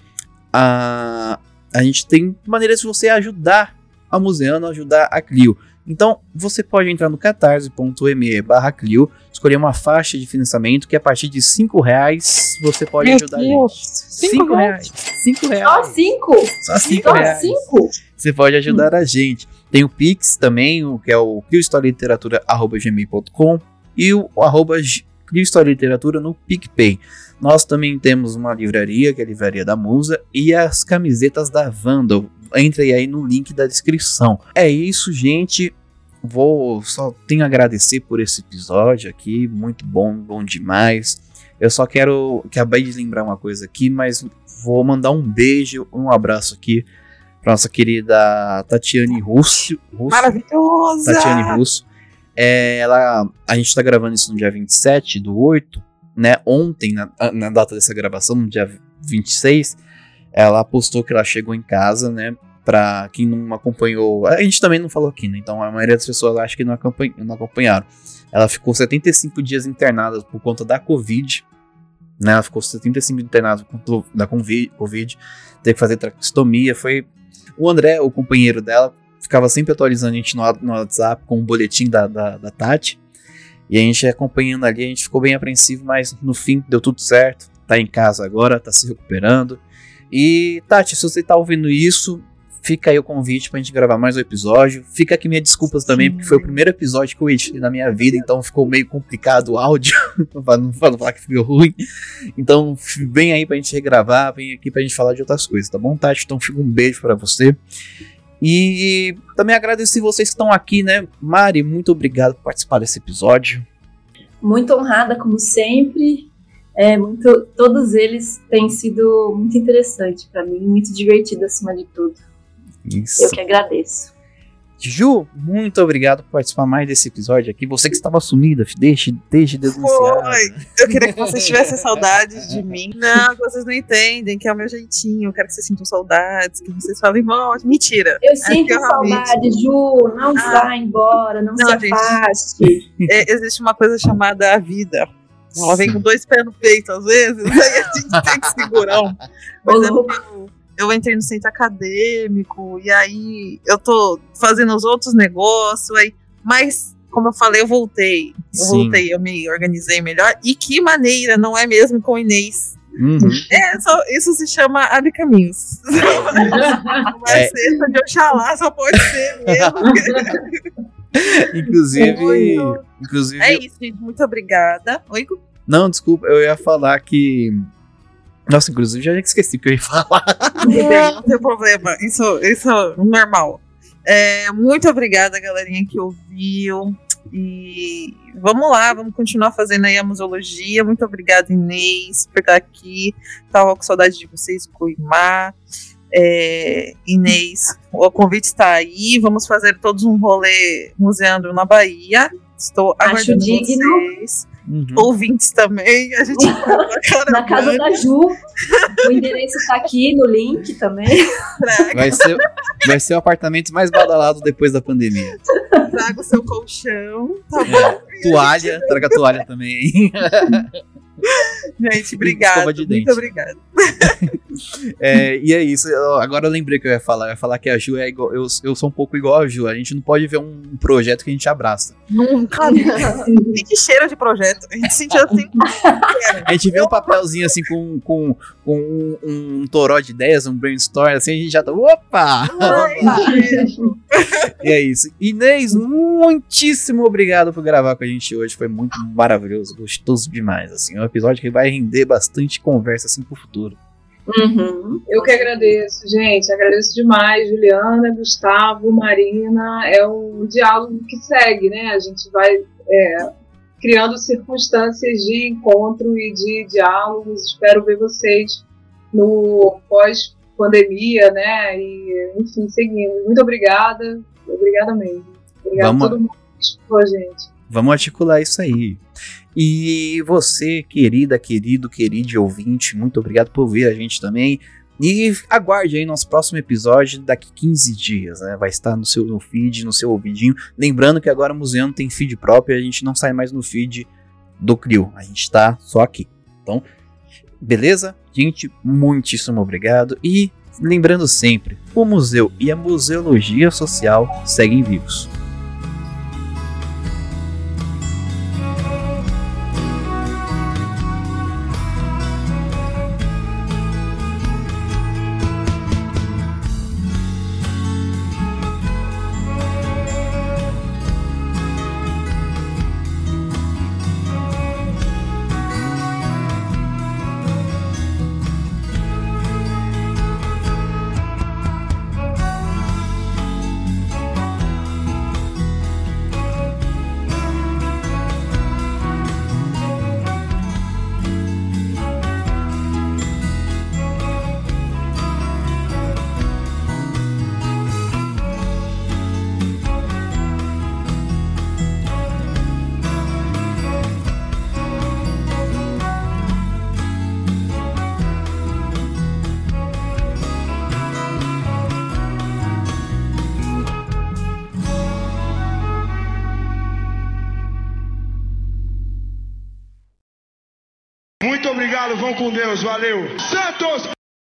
a, a gente tem maneiras de você ajudar a Museano, ajudar a Clio. Então, você pode entrar no catarse.me barra Clio, escolher uma faixa de financiamento que a partir de 5 reais você pode Meu ajudar Deus. a gente. 5 reais. 5 reais. Só 5? Só 5 reais. Cinco? Você pode ajudar hum. a gente. Tem o Pix também, que é o criohistorialiteratura.gmail.com e o arroba Literatura no PicPay. Nós também temos uma livraria, que é a Livraria da Musa, e as camisetas da Vandal entre aí no link da descrição. É isso, gente. Vou só tenho a agradecer por esse episódio aqui, muito bom, bom demais. Eu só quero acabei de lembrar uma coisa aqui, mas vou mandar um beijo, um abraço aqui pra nossa querida Tatiane Russo. Russo Maravilhosa! Tatiane Russo. É, ela, a gente tá gravando isso no dia 27 do 8, né? Ontem, na, na data dessa gravação, no dia 26, ela postou que ela chegou em casa, né? Pra quem não acompanhou. A gente também não falou aqui, né? Então a maioria das pessoas acha que não, acompanha, não acompanharam. Ela ficou 75 dias internada por conta da Covid. Né? Ela ficou 75 internada por conta da Covid. Teve que fazer traqueostomia. Foi. O André, o companheiro dela, ficava sempre atualizando a gente no, WhatsApp com o boletim da, da, da Tati. E a gente acompanhando ali, a gente ficou bem apreensivo, mas no fim deu tudo certo. Tá em casa agora, tá se recuperando. E, Tati, se você tá ouvindo isso, fica aí o convite pra gente gravar mais um episódio. Fica aqui minhas desculpas também, Sim. porque foi o primeiro episódio que eu editei na minha vida, então ficou meio complicado o áudio, pra não falar que ficou ruim. Então, vem aí pra gente regravar, vem aqui pra gente falar de outras coisas, tá bom, Tati? Então, fica um beijo para você. E também agradecer vocês que estão aqui, né? Mari, muito obrigado por participar desse episódio. Muito honrada, como sempre. É, muito, todos eles têm sido muito interessante para mim, muito divertido acima de tudo. Isso. Eu que agradeço. Ju, muito obrigado por participar mais desse episódio aqui. Você que estava sumida, deixe, deixe denunciar. Foi. Eu queria que vocês tivessem saudades de mim. Não, vocês não entendem, que é o meu jeitinho. Eu quero que vocês sintam saudades, que vocês falem, volte. Mentira. Eu sinto é saudade, Ju. Não ah. vá embora, não, não se afaste. É, existe uma coisa chamada a vida. Ela vem com dois pés no peito, às vezes, aí a gente tem que segurar um. Mas porque eu entrei no centro acadêmico, e aí eu tô fazendo os outros negócios, aí, mas como eu falei, eu voltei. Eu Sim. voltei, eu me organizei melhor. E que maneira, não é mesmo com o Inês? Uhum. É, só, isso se chama abre caminhos. Uma é. cesta de Oxalá só pode ser mesmo. inclusive, inclusive. É isso, gente. Muito obrigada. Oi, Não, desculpa, eu ia falar que nossa, inclusive já esqueci o que eu ia falar. Não tem problema, isso, isso é normal. É, muito obrigada, galerinha que ouviu. E vamos lá, vamos continuar fazendo aí a museologia. Muito obrigada, Inês, por estar aqui. Tava com saudade de vocês, Coimar. É, Inês, o convite está aí. Vamos fazer todos um rolê museando na Bahia. Estou Acho aguardando digno. vocês. Uhum. Ouvintes também, a gente Na casa da Ju. O endereço está aqui no link também. Vai ser, vai ser o apartamento mais badalado depois da pandemia. Traga o seu colchão. Tá bom. Toalha, traga a toalha também. Gente, obrigado. Muito obrigado. é, e é isso. Agora eu lembrei que eu ia falar. Eu ia falar que a Ju é igual. Eu, eu sou um pouco igual a Ju. A gente não pode ver um projeto que a gente abraça. Nunca. Tem que cheiro de projeto. A gente sentiu assim. a gente vê um papelzinho assim com, com, com um, um toró de ideias, um brainstorm, assim, a gente já tá. Opa! e é isso. Inês, muitíssimo obrigado por gravar com a gente hoje. Foi muito maravilhoso, gostoso demais. Assim, um episódio que vai render bastante conversa assim pro futuro. Uhum. Eu que agradeço, gente. Agradeço demais, Juliana, Gustavo, Marina. É um diálogo que segue, né? A gente vai é, criando circunstâncias de encontro e de diálogos. Espero ver vocês no pós-pandemia, né? E, enfim, seguindo. Muito obrigada. Obrigada mesmo. Obrigada Vamos... a todo mundo que escutou a gente. Vamos articular isso aí. E você, querida, querido, querido ouvinte, muito obrigado por ver a gente também. E aguarde aí nosso próximo episódio daqui 15 dias, né? Vai estar no seu no feed, no seu ouvidinho. Lembrando que agora o Museu tem feed próprio, a gente não sai mais no feed do Crio. A gente tá só aqui. Então, beleza? Gente, muitíssimo obrigado. E lembrando sempre, o museu e a museologia social seguem vivos. Deus, valeu.